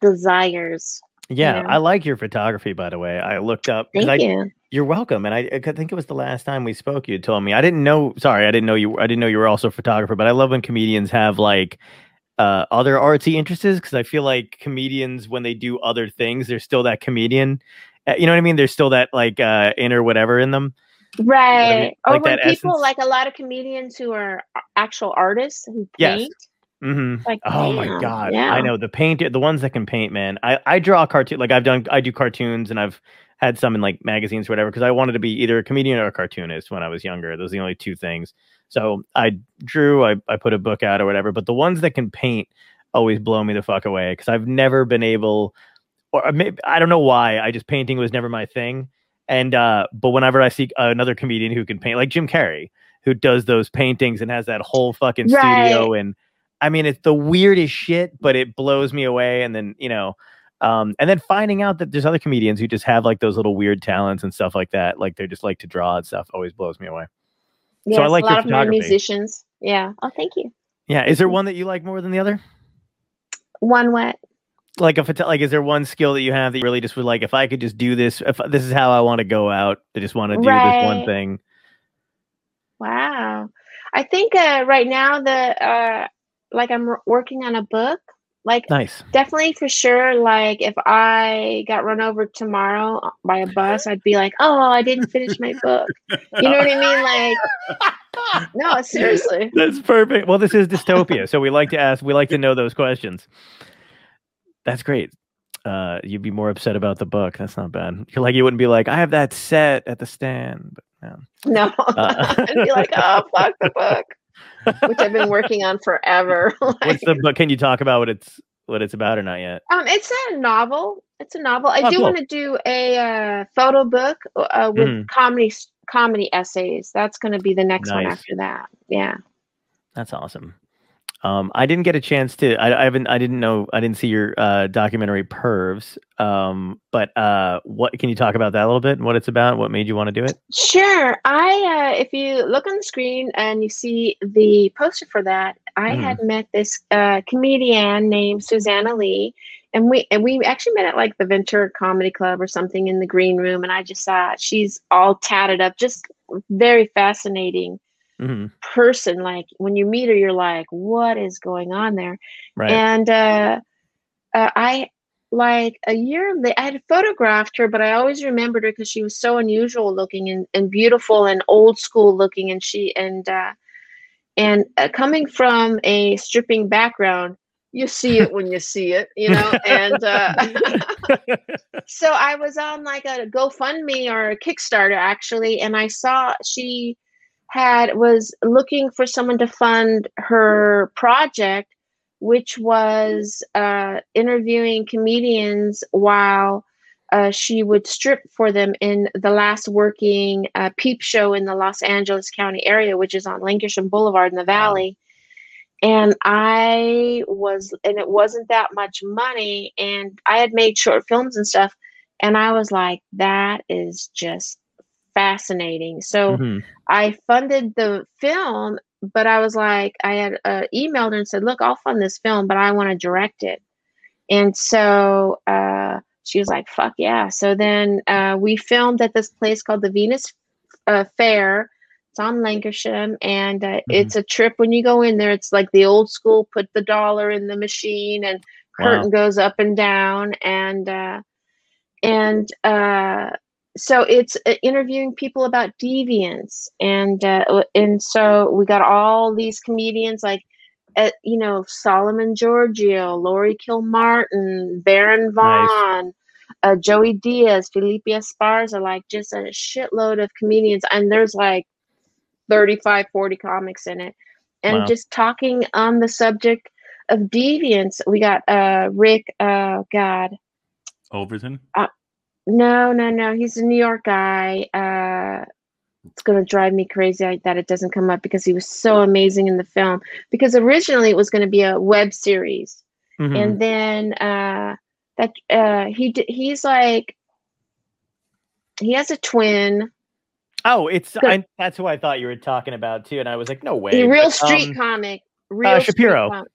desires. Yeah, know? I like your photography, by the way. I looked up. Thank I, you. You're welcome. And I, I think it was the last time we spoke. You told me. I didn't know. Sorry, I didn't know you. I didn't know you were also a photographer. But I love when comedians have like uh, other artsy interests because I feel like comedians when they do other things, they're still that comedian. Uh, You know what I mean? There's still that like uh, inner whatever in them. Right. or like when people essence? like a lot of comedians who are actual artists who Yes. paint. hmm Like, Oh my god! Yeah. I know the paint, the ones that can paint, man. I I draw cartoon. Like I've done, I do cartoons, and I've had some in like magazines or whatever because I wanted to be either a comedian or a cartoonist when I was younger. Those are the only two things. So I drew, I I put a book out or whatever. But the ones that can paint always blow me the fuck away because I've never been able, or maybe I don't know why. I just painting was never my thing. And uh, but whenever I see another comedian who can paint, like Jim Carrey, who does those paintings and has that whole fucking studio and I mean, it's the weirdest shit, but it blows me away. And then, you know, um, and then finding out that there's other comedians who just have like those little weird talents and stuff like that. Like they just like to draw and stuff always blows me away. Yes, so I like a lot of my musicians. Yeah. Oh, thank you. Yeah. Is there one that you like more than the other? One what? Like, a like, is there one skill that you have that you really just would like, if I could just do this, if this is how I want to go out, I just want to do this one thing. Wow. I think uh, right now the uh, like I'm working on a book. Like Nice. definitely for sure. Like if I got run over tomorrow by a bus, I'd be like, "Oh, I didn't finish my book." You know what I mean? Like, no, seriously. That's perfect. Well, this is dystopia, so we like to ask, we like to know those questions. That's great. Uh, you'd be more upset about the book. That's not bad. You're like you wouldn't be like, I have that set at the stand. But no. No, Uh, I'd be like, "Oh, fuck the book," which I've been working on forever. What's the book? Can you talk about what it's what it's about or not yet? Um, it's a novel. It's a novel. I Oh, do cool. want to do a uh, photo book uh, with Mhm. comedy comedy essays. That's going to be the next one after that. Yeah. That's awesome. Um, I didn't get a chance to. I, I haven't. I didn't know. I didn't see your uh, documentary Pervs. Um, but uh, what can you talk about that a little bit? and What it's about? What made you want to do it? Sure. I uh, if you look on the screen and you see the poster for that, I Mhm. had met this uh, comedian named Susanna Lee, and we and we actually met at like the Ventura Comedy Club or something in the green room, and I just saw she's all tatted up, just very fascinating hmm person. Like when you meet her, you're like, what is going on there? Right. And uh, uh, I like a year later, I had photographed her, but I always remembered her because she was so unusual looking and, and beautiful and old school looking. And she and uh, and uh, coming from a stripping background, you see it when you see it, you know. And uh, so I was on like a GoFundMe or a Kickstarter actually, and I saw she had was looking for someone to fund her project, which was uh, interviewing comedians while uh, she would strip for them in the last working uh, peep show in the Los Angeles County area, which is on Lankershim Boulevard in the Valley. And I was, and it wasn't that much money. And I had made short films and stuff. And I was like, that is just fascinating. So Mhm. I funded the film, but I was like, I had uh, emailed her and said, look, I'll fund this film, but I want to direct it. And so uh, she was like, fuck yeah. So then uh, we filmed at this place called the Venus uh, Fair. It's on Lankershim, and uh, it's a trip when you go in there. It's like the old school put the dollar in the machine, and Wow. curtain goes up and down. And uh, and uh, so it's uh, interviewing people about deviance and uh, and so we got all these comedians like uh, you know solomon georgio laurie kilmartin baron vaughn uh, joey diaz felipe esparza like just a shitload of comedians and there's like 35 40 comics in it and Wow. just talking on the subject of deviance we got uh rick uh god Overton. No, no, no. He's a New York guy. Uh, it's gonna drive me crazy that it doesn't come up because he was so amazing in the film. Because originally it was going to be a web series, Mhm. and then uh, that uh, he he's like he has a twin, oh, it's. I, that's who I thought you were talking about too, and I was like, no way. real but, street um, comic. Real street Shapiro. com-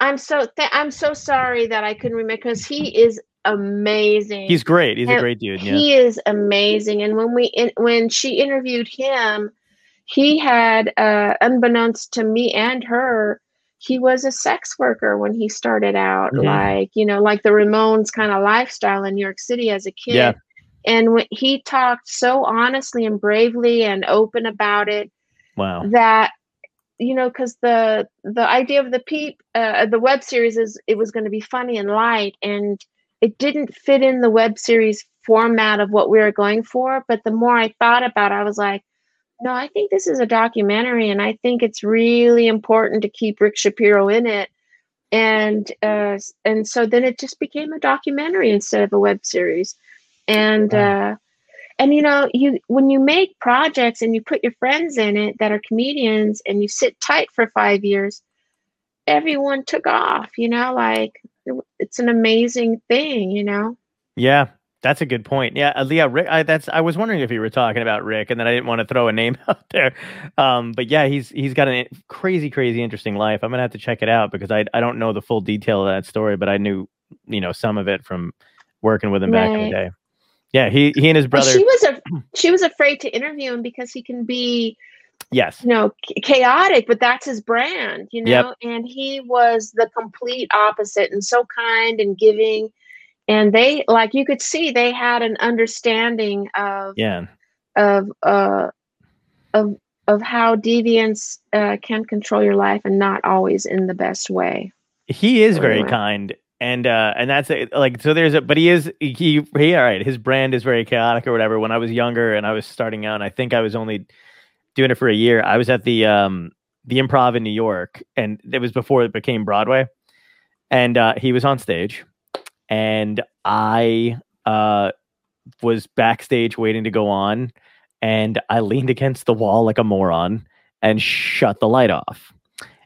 I'm so th- I'm so sorry that I couldn't remember because he is amazing. He's great. He's a great dude. Yeah. He is amazing. And when we in, when she interviewed him, he had uh, unbeknownst to me and her, he was a sex worker when he started out. Mhm. Like you know, like the Ramones kind of lifestyle in New York City as a kid. Yeah. And when he talked so honestly and bravely and open about it wow. that you know because the the idea of the peep uh, the web series is it was going to be funny and light and it didn't fit in the web series format of what we were going for but the more i thought about it i was like no i think this is a documentary and i think it's really important to keep rick shapiro in it and uh and so then it just became a documentary instead of a web series and Wow. uh and you know you when you make projects and you put your friends in it that are comedians and you sit tight for five years everyone took off you know like it's an amazing thing you know Yeah, that's a good point. Yeah, uh, yeah, Rick. I, that's. I was wondering if you were talking about Rick, and then I didn't want to throw a name out there. Um, but yeah, he's he's got a crazy, crazy interesting life. I'm gonna have to check it out because I I don't know the full detail of that story, but I knew you know some of it from working with him back in the day. Yeah, he he and his Well, brother. she was a she was afraid to interview him because he can be yes. you know chaotic but that's his brand you know Yep. and he was the complete opposite and so kind and giving and they like you could see they had an understanding of Yeah. of uh of of how deviance uh, can control your life and not always in the best way He is very wow. kind. And uh and that's it. Like so there's a but he is he he all right, his brand is very chaotic or whatever. When I was younger and I was starting out, I think I was only doing it for a year. I was at the um the improv in New York and it was before it became Broadway. And uh he was on stage and I uh was backstage waiting to go on and I leaned against the wall like a moron and shut the light off.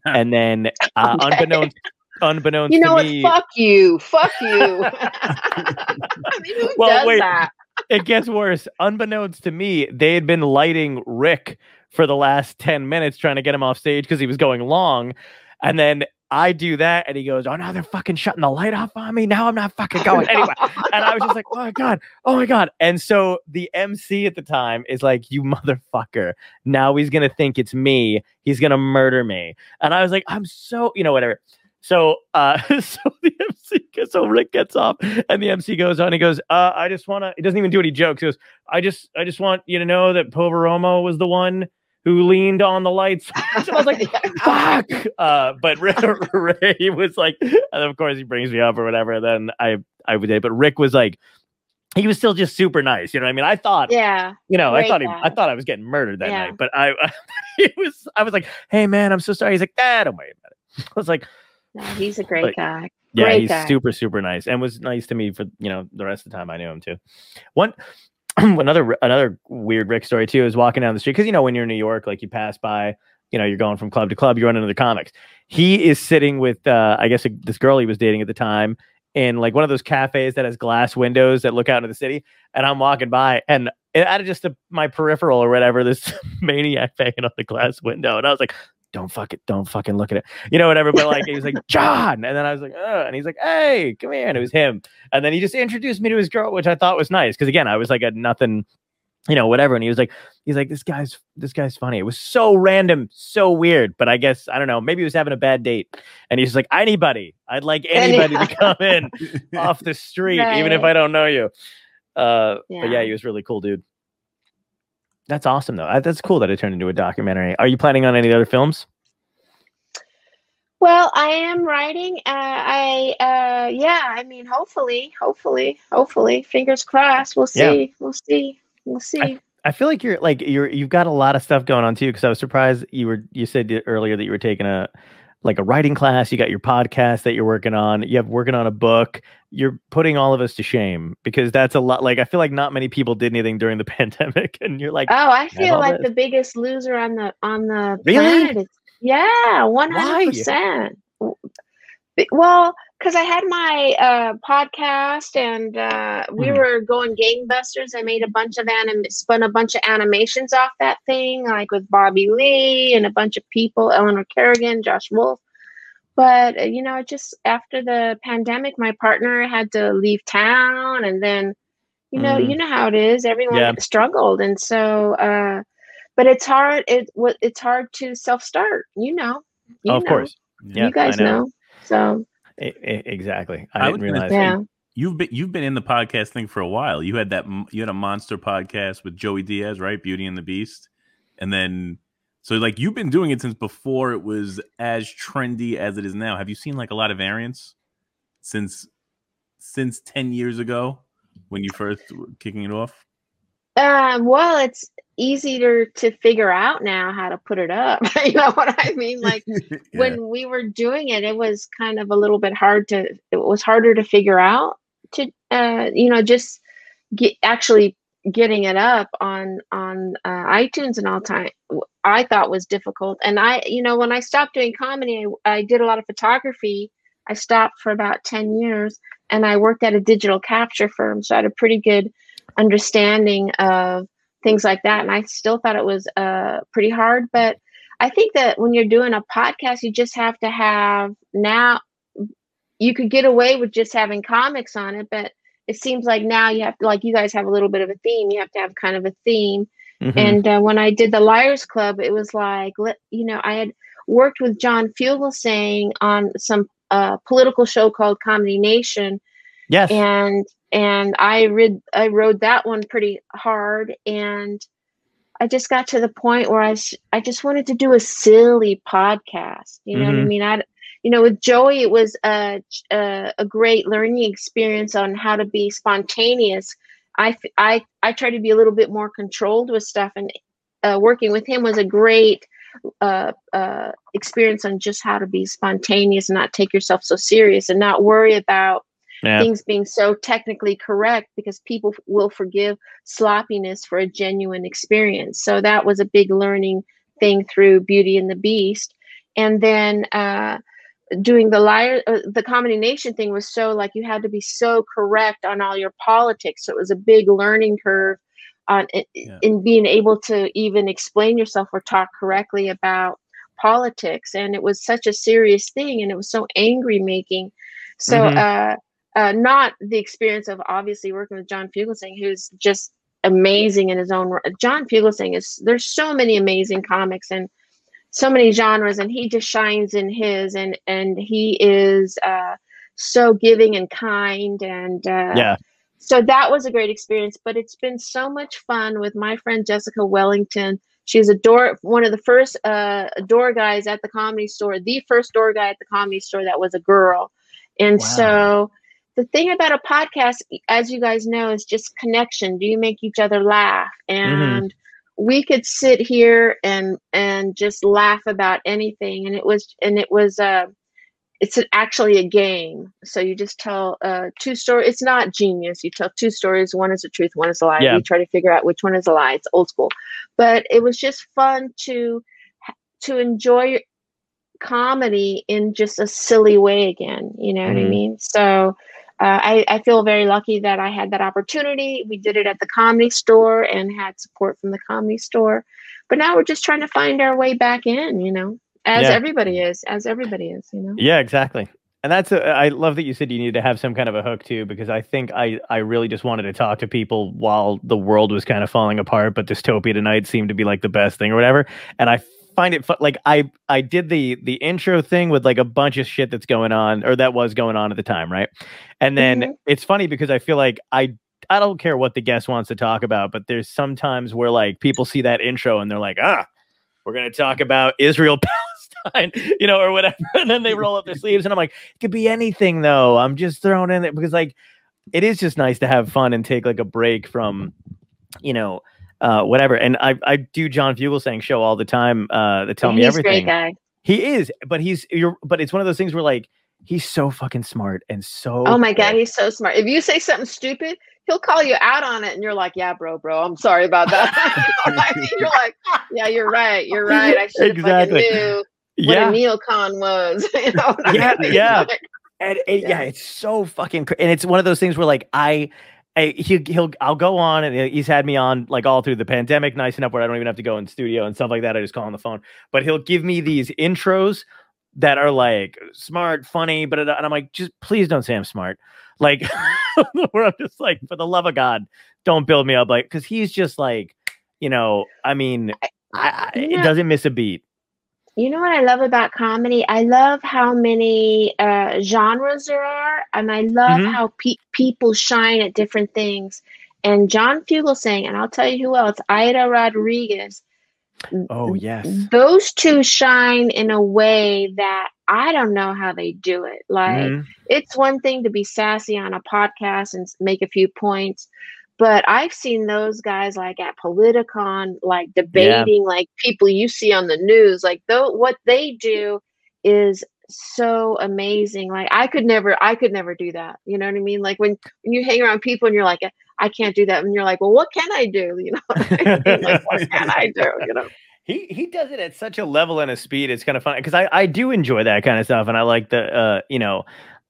And then uh, Okay. unbeknownst unbeknownst you know what me fuck you fuck you I mean, who Well, does wait. that it gets worse. Unbeknownst to me, they had been lighting Rick for the last 10 minutes trying to get him off stage because he was going long. And then I do that and he goes, Oh, now they're fucking shutting the light off on me. Now I'm not fucking going anyway. And I was just like, Oh my God. Oh my God. And so the MC at the time is like, You motherfucker. Now he's going to think it's me. He's going to murder me. And I was like, I'm so, you know, whatever. So, uh, so the so Rick gets off, and the MC goes on. He goes, uh, "I just want to." He doesn't even do any jokes. He goes, "I just, I just want you to know that Poveromo was the one who leaned on the lights." so I was like, "Fuck!" Uh, but Ray, was like, and of course he brings me up or whatever. Then I, I would, but Rick was like, he was still just super nice. You know what I mean? I thought, yeah you know, I thought he, I thought I was getting murdered that Yeah. night, but I, it was, I was like, "Hey man, I'm so sorry." He's like, "Ah, don't worry about it." I was like, No, he's a great But- guy. Yeah, Great he's guy. super super nice and was nice to me for you know the rest of the time I knew him too. One another another weird Rick story too is walking down the street because you know when you're in New York like you pass by you know you're going from club to club you run into the comics. He is sitting with uh, I guess this girl he was dating at the time in like one of those cafes that has glass windows that look out into the city and I'm walking by and out of just a, my peripheral or whatever this maniac banging on the glass window and I was like don't fuck it, don't fucking look at it you know, whatever. But like, he was like, John. And then I was like, oh, and he's like, hey, come here. And it was him. And then he just introduced me to his girl, which I thought was nice. Cause again, I was like a nothing, you know, whatever. And he was like, he's like, this guy's, this guy's funny. It was so random, so weird. But I guess, I don't know, maybe he was having a bad date. And he's like, anybody, I'd like anybody to come in off the street, even if I don't know you. Uh, But yeah, Yeah. he was really cool, dude. That's awesome, though. Uh, That's cool that it turned into a documentary. Are you planning on any other films? Well, I am writing. Uh, I uh, yeah. I mean, hopefully, hopefully, hopefully. Fingers crossed. We'll Yeah. see. We'll see. We'll see. I feel like you're like you're you've got a lot of stuff going on too. Because I was surprised you were you said earlier that you were taking a like a writing class. You got your podcast that you're working on. You have working on a book. You're putting all of us to shame because that's a lot. Like I feel like not many people did anything during the pandemic, and you're like, oh, I feel like this. the biggest loser on the on the Really? planet. Yeah, one hundred percent. Well, because I had my uh, podcast and uh, we Mhm. were going gangbusters. I made a bunch of anim, spun a bunch of animations off that thing, like with Bobby Lee and a bunch of people, Eleanor Kerrigan, Josh Wolf. But uh, you know, just after the pandemic, my partner had to leave town, and then you know, Mhm. you know how it is. Everyone Yeah. struggled, and so. Uh, but it's hard. It it's hard to self start. You know. You oh, of know. course, Yeah, you guys know. know. So Exactly. I I, didn't realize. say- yeah. You've been you've been in the podcast thing for a while. You had that you had a monster podcast with Joey Diaz, right? Beauty and the Beast, and then so like you've been doing it since before it was as trendy as it is now. Have you seen like a lot of variants since since ten years ago when you first were kicking it off? Um, well, it's easier to figure out now how to put it up. you know what I mean? Like Yeah. when we were doing it, it was kind of a little bit hard to. It was harder to figure out to, uh, you know, just get actually getting it up on on uh, iTunes and all time. I thought was difficult, and I, you know, when I stopped doing comedy, I, I did a lot of photography. I stopped for about ten years, and I worked at a digital capture firm, so I had a pretty good understanding of things like that. And I still thought it was uh, pretty hard, but I think that when you're doing a podcast, you just have to have now. You could get away with just having comics on it, but it seems like now you have to, like you guys have a little bit of a theme. You have to have kind of a theme. Mhm. And uh, when I did the Liars Club, it was like, you know, I had worked with John Fugelsang on some uh, political show called Comedy Nation, yes. and and I read I rode that one pretty hard, and I just got to the point where I I just wanted to do a silly podcast. You know what I Mhm. mean? I you know with Joey it was a a, a great learning experience on how to be spontaneous. I I I try to be a little bit more controlled with stuff, and uh, working with him was a great uh, uh, experience on just how to be spontaneous and not take yourself so serious and not worry about yeah. things being so technically correct because people will forgive sloppiness for a genuine experience. So that was a big learning thing through Beauty and the Beast. And then uh, doing the liar, uh, the Comedy Nation thing was so like you had to be so correct on all your politics. So it was a big learning curve on Yeah. in being able to even explain yourself or talk correctly about politics. And it was such a serious thing, and it was so angry making. So. Mhm. Uh, uh, not the experience of obviously working with John Fugelsang, who's just amazing in his own. John Fugelsang is there's so many amazing comics and so many genres, and he just shines in his, and and he is uh, so giving and kind, and uh, yeah. so that was a great experience. But it's been so much fun with my friend Jessica Wellington. She's a door, one of the first uh, door guys at the comedy store, the first door guy at the comedy store that was a girl. And Wow. so the thing about a podcast, as you guys know, is just connection. Do you make each other laugh? And we could sit here and and just laugh about anything. And it was and it was uh it's an, actually a game. So you just tell uh, two stories. It's not genius. You tell two stories. One is the truth. One is a lie. Yeah. You try to figure out which one is a lie. It's old school, but it was just fun to to enjoy comedy in just a silly way again. You know what I Mhm. mean? So. Uh, I, I feel very lucky that I had that opportunity. We did it at the comedy store and had support from the comedy store. But now we're just trying to find our way back in, you know, as Yeah. everybody is, as everybody is, you know. Yeah, exactly. And that's a, I love that you said you need to have some kind of a hook too, because I think I I really just wanted to talk to people while the world was kind of falling apart, but Dystopia tonight seemed to be like the best thing or whatever. And I find it fu- like I I did the the intro thing with like a bunch of shit that's going on or that was going on at the time, right? And then Mhm. it's funny because I feel like I I don't care what the guest wants to talk about, but there's sometimes where like people see that intro and they're like, ah, we're gonna talk about Israel Palestine, you know, or whatever, and then they roll up their sleeves, and I'm like, it could be anything though. I'm just throwing in it because like it is just nice to have fun and take like a break from, you know. Uh, whatever, and I I do John Fugelsang show all the time. Uh, that tell me everything. He is, but he's you're, but it's one of those things where like he's so fucking smart and so. Oh my god, he's so smart. If you say something stupid, he'll call you out on it, and you're like, "Yeah, bro, bro, I'm sorry about that." you know I mean? You're like, "Yeah, you're right. You're right. I should Exactly. fucking knew what yeah, a neocon was." you know what I Yeah, mean? yeah. Like, and, and yeah. Yeah. it's so fucking cra- and it's one of those things where like I, I he, he'll I'll go on and he's had me on like all through the pandemic nice enough where I don't even have to go in studio and stuff like that. I just call on the phone. But he'll give me these intros that are like smart funny but it, and I'm like just please don't say I'm smart. Like where I'm just like for the love of God don't build me up like because he's just like you know I mean I, I, it doesn't miss a beat You know what I love about comedy? I love how many uh, genres there are, and I love Mhm. how pe- people shine at different things. And John Fugelsang, and I'll tell you who else, Aida Rodriguez. oh yes Those two shine in a way that I don't know how they do it. Like, Mhm. it's one thing to be sassy on a podcast and make a few points but i've seen those guys like at politicon like debating like people you see on the news like though what they do is so amazing like i could never i could never do that you know what i mean? Like when, when you hang around people and you're like i can't do that and you're like well what can i do? You know like what can i do? You know? He he does it at such a level and a speed. It's kind of fun because I I do enjoy that kind of stuff, and I like the uh you know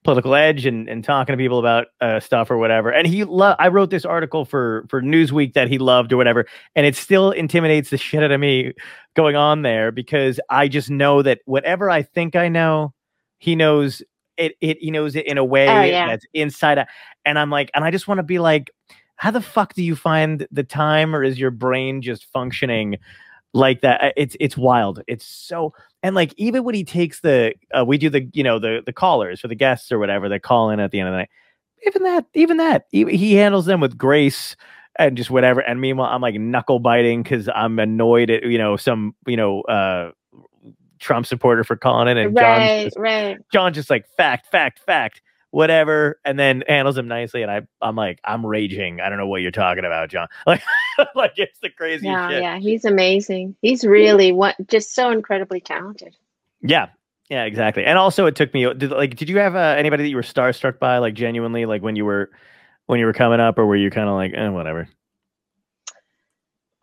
political edge and and talking to people about uh, stuff or whatever. And he lo- I wrote this article for for Newsweek that he loved or whatever, and it still intimidates the shit out of me going on there because I just know that whatever I think I know, he knows it. It he knows it in a way Oh, yeah. that's inside out, and I'm like, and I just want to be like. How the fuck do you find the time, or is your brain just functioning like that it's it's wild. It's so and like even when he takes the uh, we do the you know the the callers for the guests or whatever that call in at the end of the night. Even that even that he, he handles them with grace and just whatever. And meanwhile i'm like knuckle biting because i'm annoyed at you know some you know uh trump supporter for calling in and john's right just, right. John's just like fact fact fact whatever and then handles him nicely. And i i'm like i'm raging. I don't know what you're talking about john. Like like it's the craziest yeah shit yeah he's amazing he's really what just so incredibly talented Yeah, yeah, exactly. And also, it took me. Did like, did you have uh, anybody that you were starstruck by, like genuinely, like when you were when you were coming up, or were you kind of like, eh, whatever?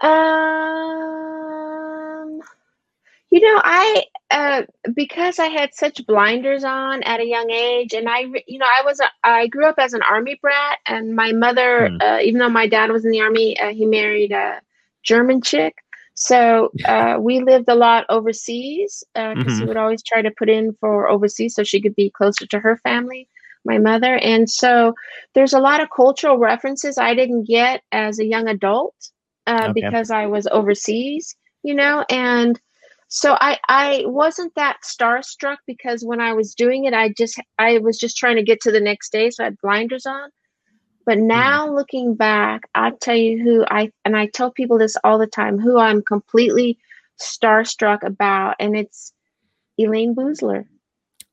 Um, you know, I uh because I had such blinders on at a young age, and I, you know, I was a, I grew up as an army brat, and my mother, Hmm. uh, even though my dad was in the army, uh, he married a German chick. So uh, we lived a lot overseas because he Mhm. would always try to put in for overseas so she could be closer to her family, my mother. And so there's a lot of cultural references I didn't get as a young adult uh, Okay. because I was overseas, you know, and so I I wasn't that starstruck because when I was doing it, I just I was just trying to get to the next day, so I had blinders on. But mm-hmm. now looking back, I'll tell you who I and I tell people this all the time, who I'm completely starstruck about, and it's Elayne Boosler.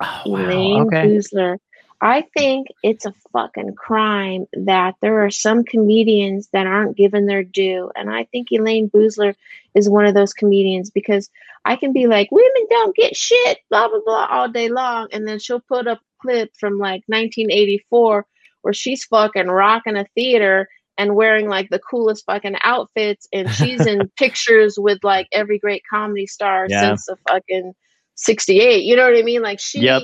Oh, Elayne. Okay. Boosler. I think it's a fucking crime that there are some comedians that aren't given their due. And I think Elayne Boosler is one of those comedians because I can be like, women don't get shit, blah, blah, blah, all day long. And then she'll put up a clip from like 1984 where she's fucking rocking a theater and wearing like the coolest fucking outfits. And she's in pictures with like every great comedy star Yeah. since the fucking 68. You know what I mean? Like she Yep.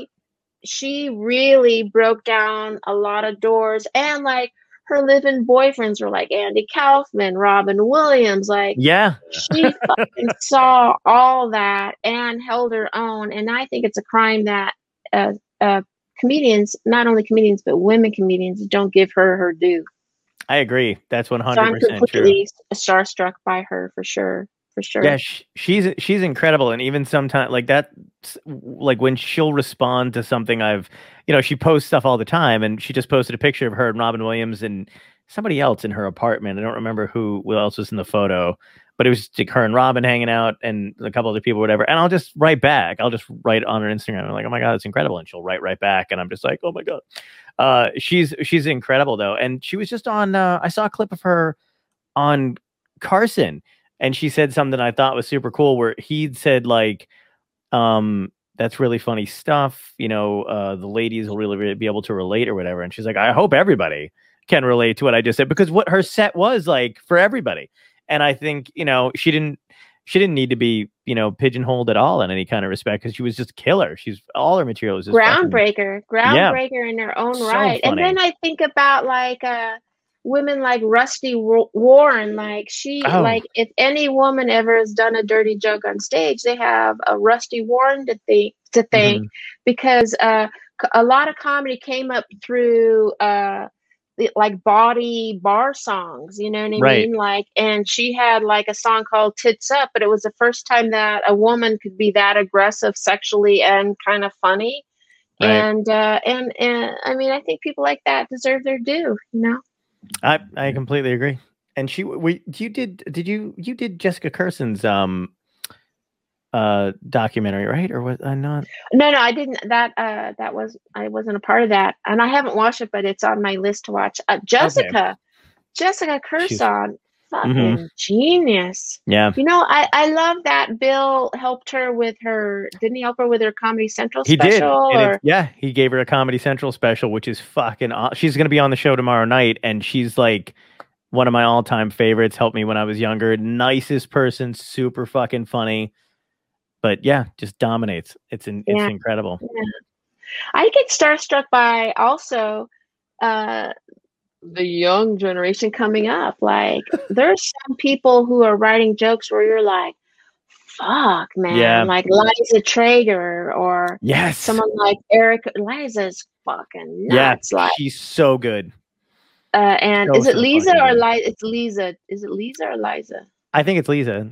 She really broke down a lot of doors and like her living boyfriends were like Andy Kaufman, Robin Williams, like Yeah. she fucking saw all that and held her own. And I think it's a crime that uh, uh, comedians, not only comedians but women comedians, don't give her her due. I agree. That's one So I'm hundred percent true. completely starstruck by her for sure, for sure. Yeah, sh- she's she's incredible, and even sometimes like that, like when she'll respond to something I've, you know, she posts stuff all the time, and she just posted a picture of her and Robin Williams and somebody else in her apartment. I don't remember who, who else was in the photo, but it was like her and Robin hanging out, and a couple other people, whatever. And I'll just write back. I'll just write on her Instagram. I'm like, oh my god, it's incredible, and she'll write right back, and I'm just like, oh my god. Uh, she's she's incredible though, and she was just on. Uh, I saw a clip of her on Carson and she said something I thought was super cool where he'd said like um that's really funny stuff you know uh the ladies will really, really be able to relate or whatever. And she's like I hope everybody can relate to what I just said because what her set was like for everybody. And I think you know she didn't she didn't need to be you know pigeonholed at all in any kind of respect because she was just killer. She's all her material is just fucking- groundbreaker groundbreaker in her own So right. And then i think about like uh women like rusty warren like she Oh. like if any woman ever has done a dirty joke on stage they have a rusty warren to think to thank Mhm. because uh a lot of comedy came up through uh the, like bawdy bar songs you know what i Right. mean like and she had like a song called tits up but it was the first time that a woman could be that aggressive sexually and kind of funny Right. and uh and and i mean i think people like that deserve their due you know I I completely agree. And she we you did did you you did Jessica Kirson's um uh documentary right? Or was I not? No no i didn't that uh that was i wasn't a part of that. And i haven't watched it but it's on my list to watch. Uh, jessica jessica She's- Kirson, fucking Mhm. genius. Yeah. You know i i love that bill helped her with her didn't he help her with her comedy central he did. special and or? it's- yeah he gave her a Comedy Central special which is fucking aw- she's gonna be on the show tomorrow night and she's like one of my all time favorites helped me when I was younger nicest person super fucking funny. But yeah just dominates. It's in, it's Yeah. incredible. I get starstruck by also uh, the young generation coming up. Like, there's some people who are writing jokes where you're like, fuck, man. Yeah. Like Liza Treyger or yes someone like Eric. Liza's fucking yeah nuts. Like, she's so good uh, and so, is it so Lisa fucking or. Liza? It's Lisa. Is it Lisa or Liza? I think it's Lisa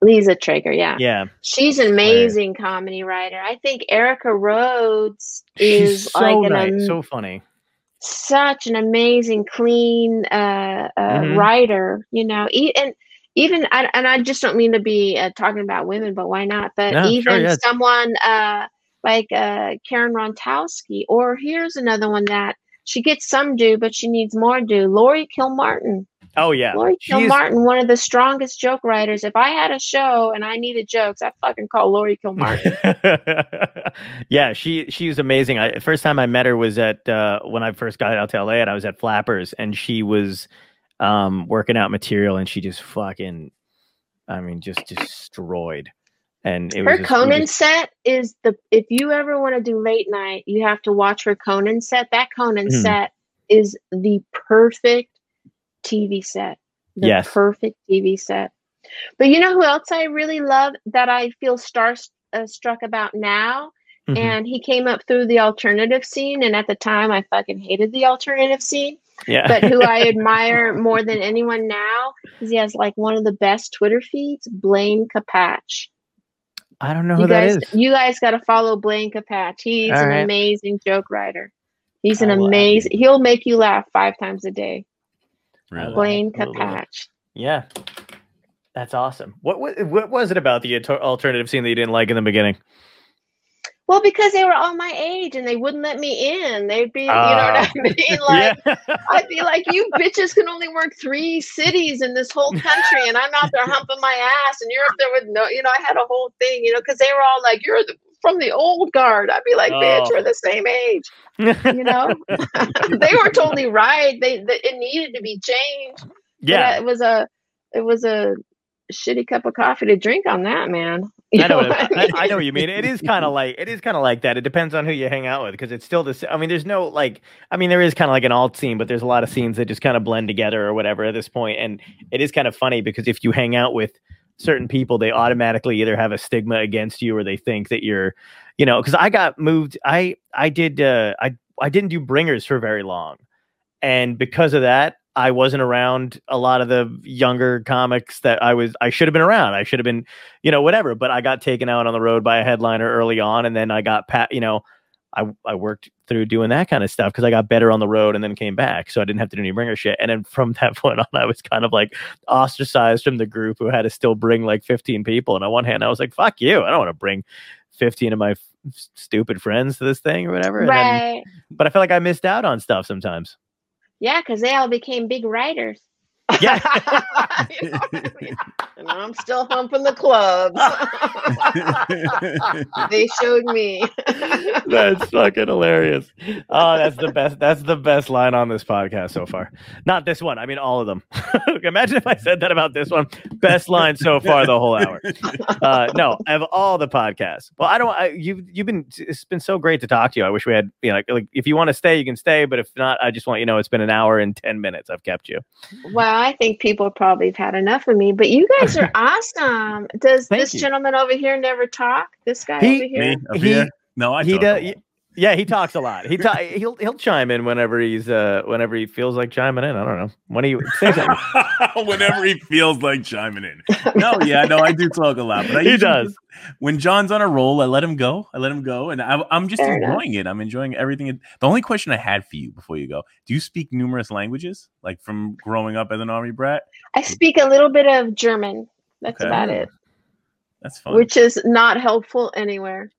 Lisa Treyger, yeah. yeah She's an amazing comedy writer. I think Erica Rhodes she's is so like an nice so funny such an amazing, clean uh, uh, Mhm. writer, you know, e- and even I, and I just don't mean to be uh, talking about women, but why not? But No, sure, even yeah. someone uh, like uh, Karen Rontowski, or here's another one that she gets some due, but she needs more due. Lori Kilmartin. Oh yeah Lori She's- Kilmartin, one of the strongest joke writers. If I had a show and I needed jokes, I'd fucking call Lori Kilmartin. yeah, she she's amazing. I first time I met her was at uh, when I first got out to LA and I was at Flappers and she was um, working out material and she just fucking I mean just destroyed. And it her just- Conan just- set is the if you ever want to do late night, you have to watch her Conan set. That Conan Mhm. set is the perfect TV set. The Yes. perfect TV set. But you know who else I really love that I feel star uh, struck about now? Mhm. And he came up through the alternative scene, and at the time, I fucking hated the alternative scene. yeah. But who I admire more than anyone now is he has like one of the best Twitter feeds, Blaine Capatch I don't know who you that guys, is. you guys got to follow Blaine Capatch. He's All an right. amazing joke writer. He's an I will add amazing. He'll make you laugh five times a day. Really? Blaine Will do. Capatch. Yeah. That's awesome. What, what what was it about the alternative scene that you didn't like in the beginning? Well, because they were all my age and they wouldn't let me in. They'd be, you know what I Oh. mean? Like, yeah. I'd be like, you bitches can only work three cities in this whole country, and I'm out there humping my ass, and you're up there with no, you know, I had a whole thing, you know, because they were all like, you're the, from the old guard. I'd be like, bitch, Oh. we're the same age, you know. they were totally right. They, they it needed to be changed. yeah. uh, it was a, it was a shitty cup of coffee to drink on that, man. You I know, what what- I, mean? I know what you mean. It is kind of like it is kind of like that. It depends on who you hang out with because it's still the. I mean, there's no like. I mean, there is kind of like an alt scene, but there's a lot of scenes that just kind of blend together or whatever at this point. And it is kind of funny because if you hang out with certain people, they automatically either have a stigma against you or they think that you're, you know. Because I got moved. I I did. uh I I didn't do bringers for very long, and because of that. I wasn't around a lot of the younger comics that I was I should have been around. I should have been you know, whatever. But I got taken out on the road by a headliner early on, and then I got pat. You know, I I worked through doing that kind of stuff because I got better on the road and then came back, so I didn't have to do any bringer shit. And then from that point on, I was kind of like ostracized from the group who had to still bring like 15 people. And on one hand, I was like, "Fuck you! I don't want to bring 15 of my f- stupid friends to this thing or whatever." And then- right? but I feel like I missed out on stuff sometimes. Yeah, because they all became big writers. Yeah. You know what I mean? and I'm still humping the clubs. they showed me. That's fucking hilarious. Oh, that's the best. That's the best line on this podcast so far. Not this one. I mean, all of them. Imagine if I said that about this one. Best line so far the whole hour. Uh, no, of all the podcasts. Well, I don't. I, you you've been. It's been so great to talk to you. I wish we had. You know, like, like if you want to stay, you can stay. But if not, I just want you to know it's been an hour and ten minutes. I've kept you. well, I think people probably have had enough of me, but you guys are awesome. Does Thank this you. gentleman over here never talk? This guy He- over here? Me He- here? No, I he talk a does. Lot. Yeah, he talks a lot. He ta- he'll he'll chime in whenever he's uh whenever he feels like chiming in. I don't know when he say something. Whenever he feels like chiming in. No, yeah, no, I do talk a lot, but I He usually does. just- when John's on a roll, I let him go. I let him go, and I, I'm just Fair enough. enjoying it. I'm enjoying everything. The only question I had for you before you go: Do you speak numerous languages, like from growing up as an army brat? I speak a little bit of German. That's Okay. about it, That's fun. which is not helpful anywhere.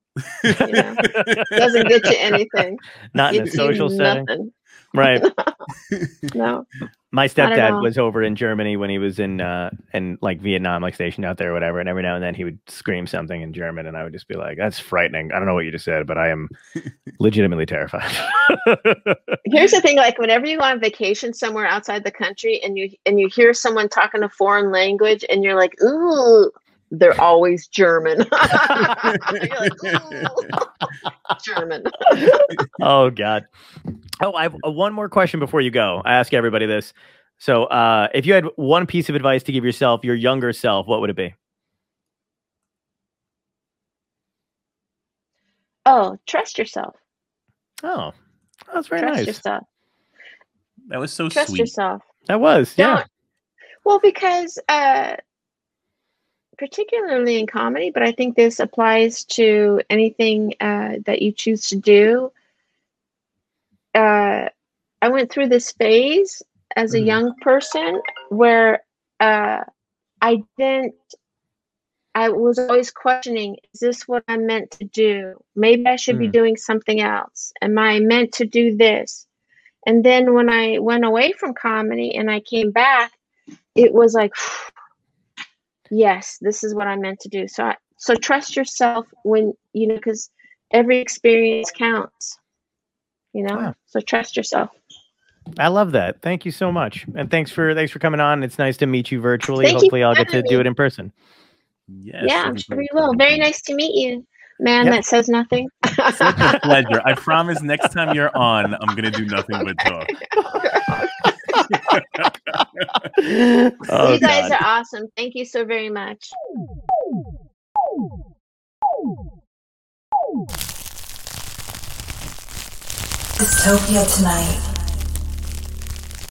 Know, Doesn't get you anything. Not in a social setting, nothing. right? No. My stepdad was over in Germany when he was in uh in like Vietnam, like stationed out there or whatever. And every now and then he would scream something in German, and I would just be like, "That's frightening." I don't know what you just said, but I am legitimately terrified. Here's the thing: like whenever you go on vacation somewhere outside the country, and you and you hear someone talking a foreign language, and you're like, "Ooh," they're always German. You're like, German. oh God. Oh, I have uh, one more question before you go. I ask everybody this. So, uh, if you had one piece of advice to give yourself, your younger self, what would it be? Oh, trust yourself. Oh, that's very trust nice. yourself. that was so Trust sweet. yourself. That was, yeah. Don't. Well, because uh, particularly in comedy, but I think this applies to anything uh, that you choose to do. Uh, I went through this phase as a Mhm. young person where uh, I didn't. I was always questioning: Is this what I'm meant to do? Maybe I should be Mm. doing something else. Am I meant to do this? And then when I went away from comedy and I came back, it was like, yes, this is what I'm meant to do. So, I, so trust yourself when you know, because every experience counts. You know, Wow. so trust yourself. I love that. Thank you so much, and thanks for thanks for coming on. It's nice to meet you virtually. Thank you Hopefully, for I'll get to having do it in person. Yes, yeah, I'm sure forward you will. Very nice to meet you, man. Yep. That says nothing. Such a pleasure. I promise next time you're on, I'm gonna do nothing but talk. oh, you guys God. are awesome. Thank you so very much. Dystopia tonight.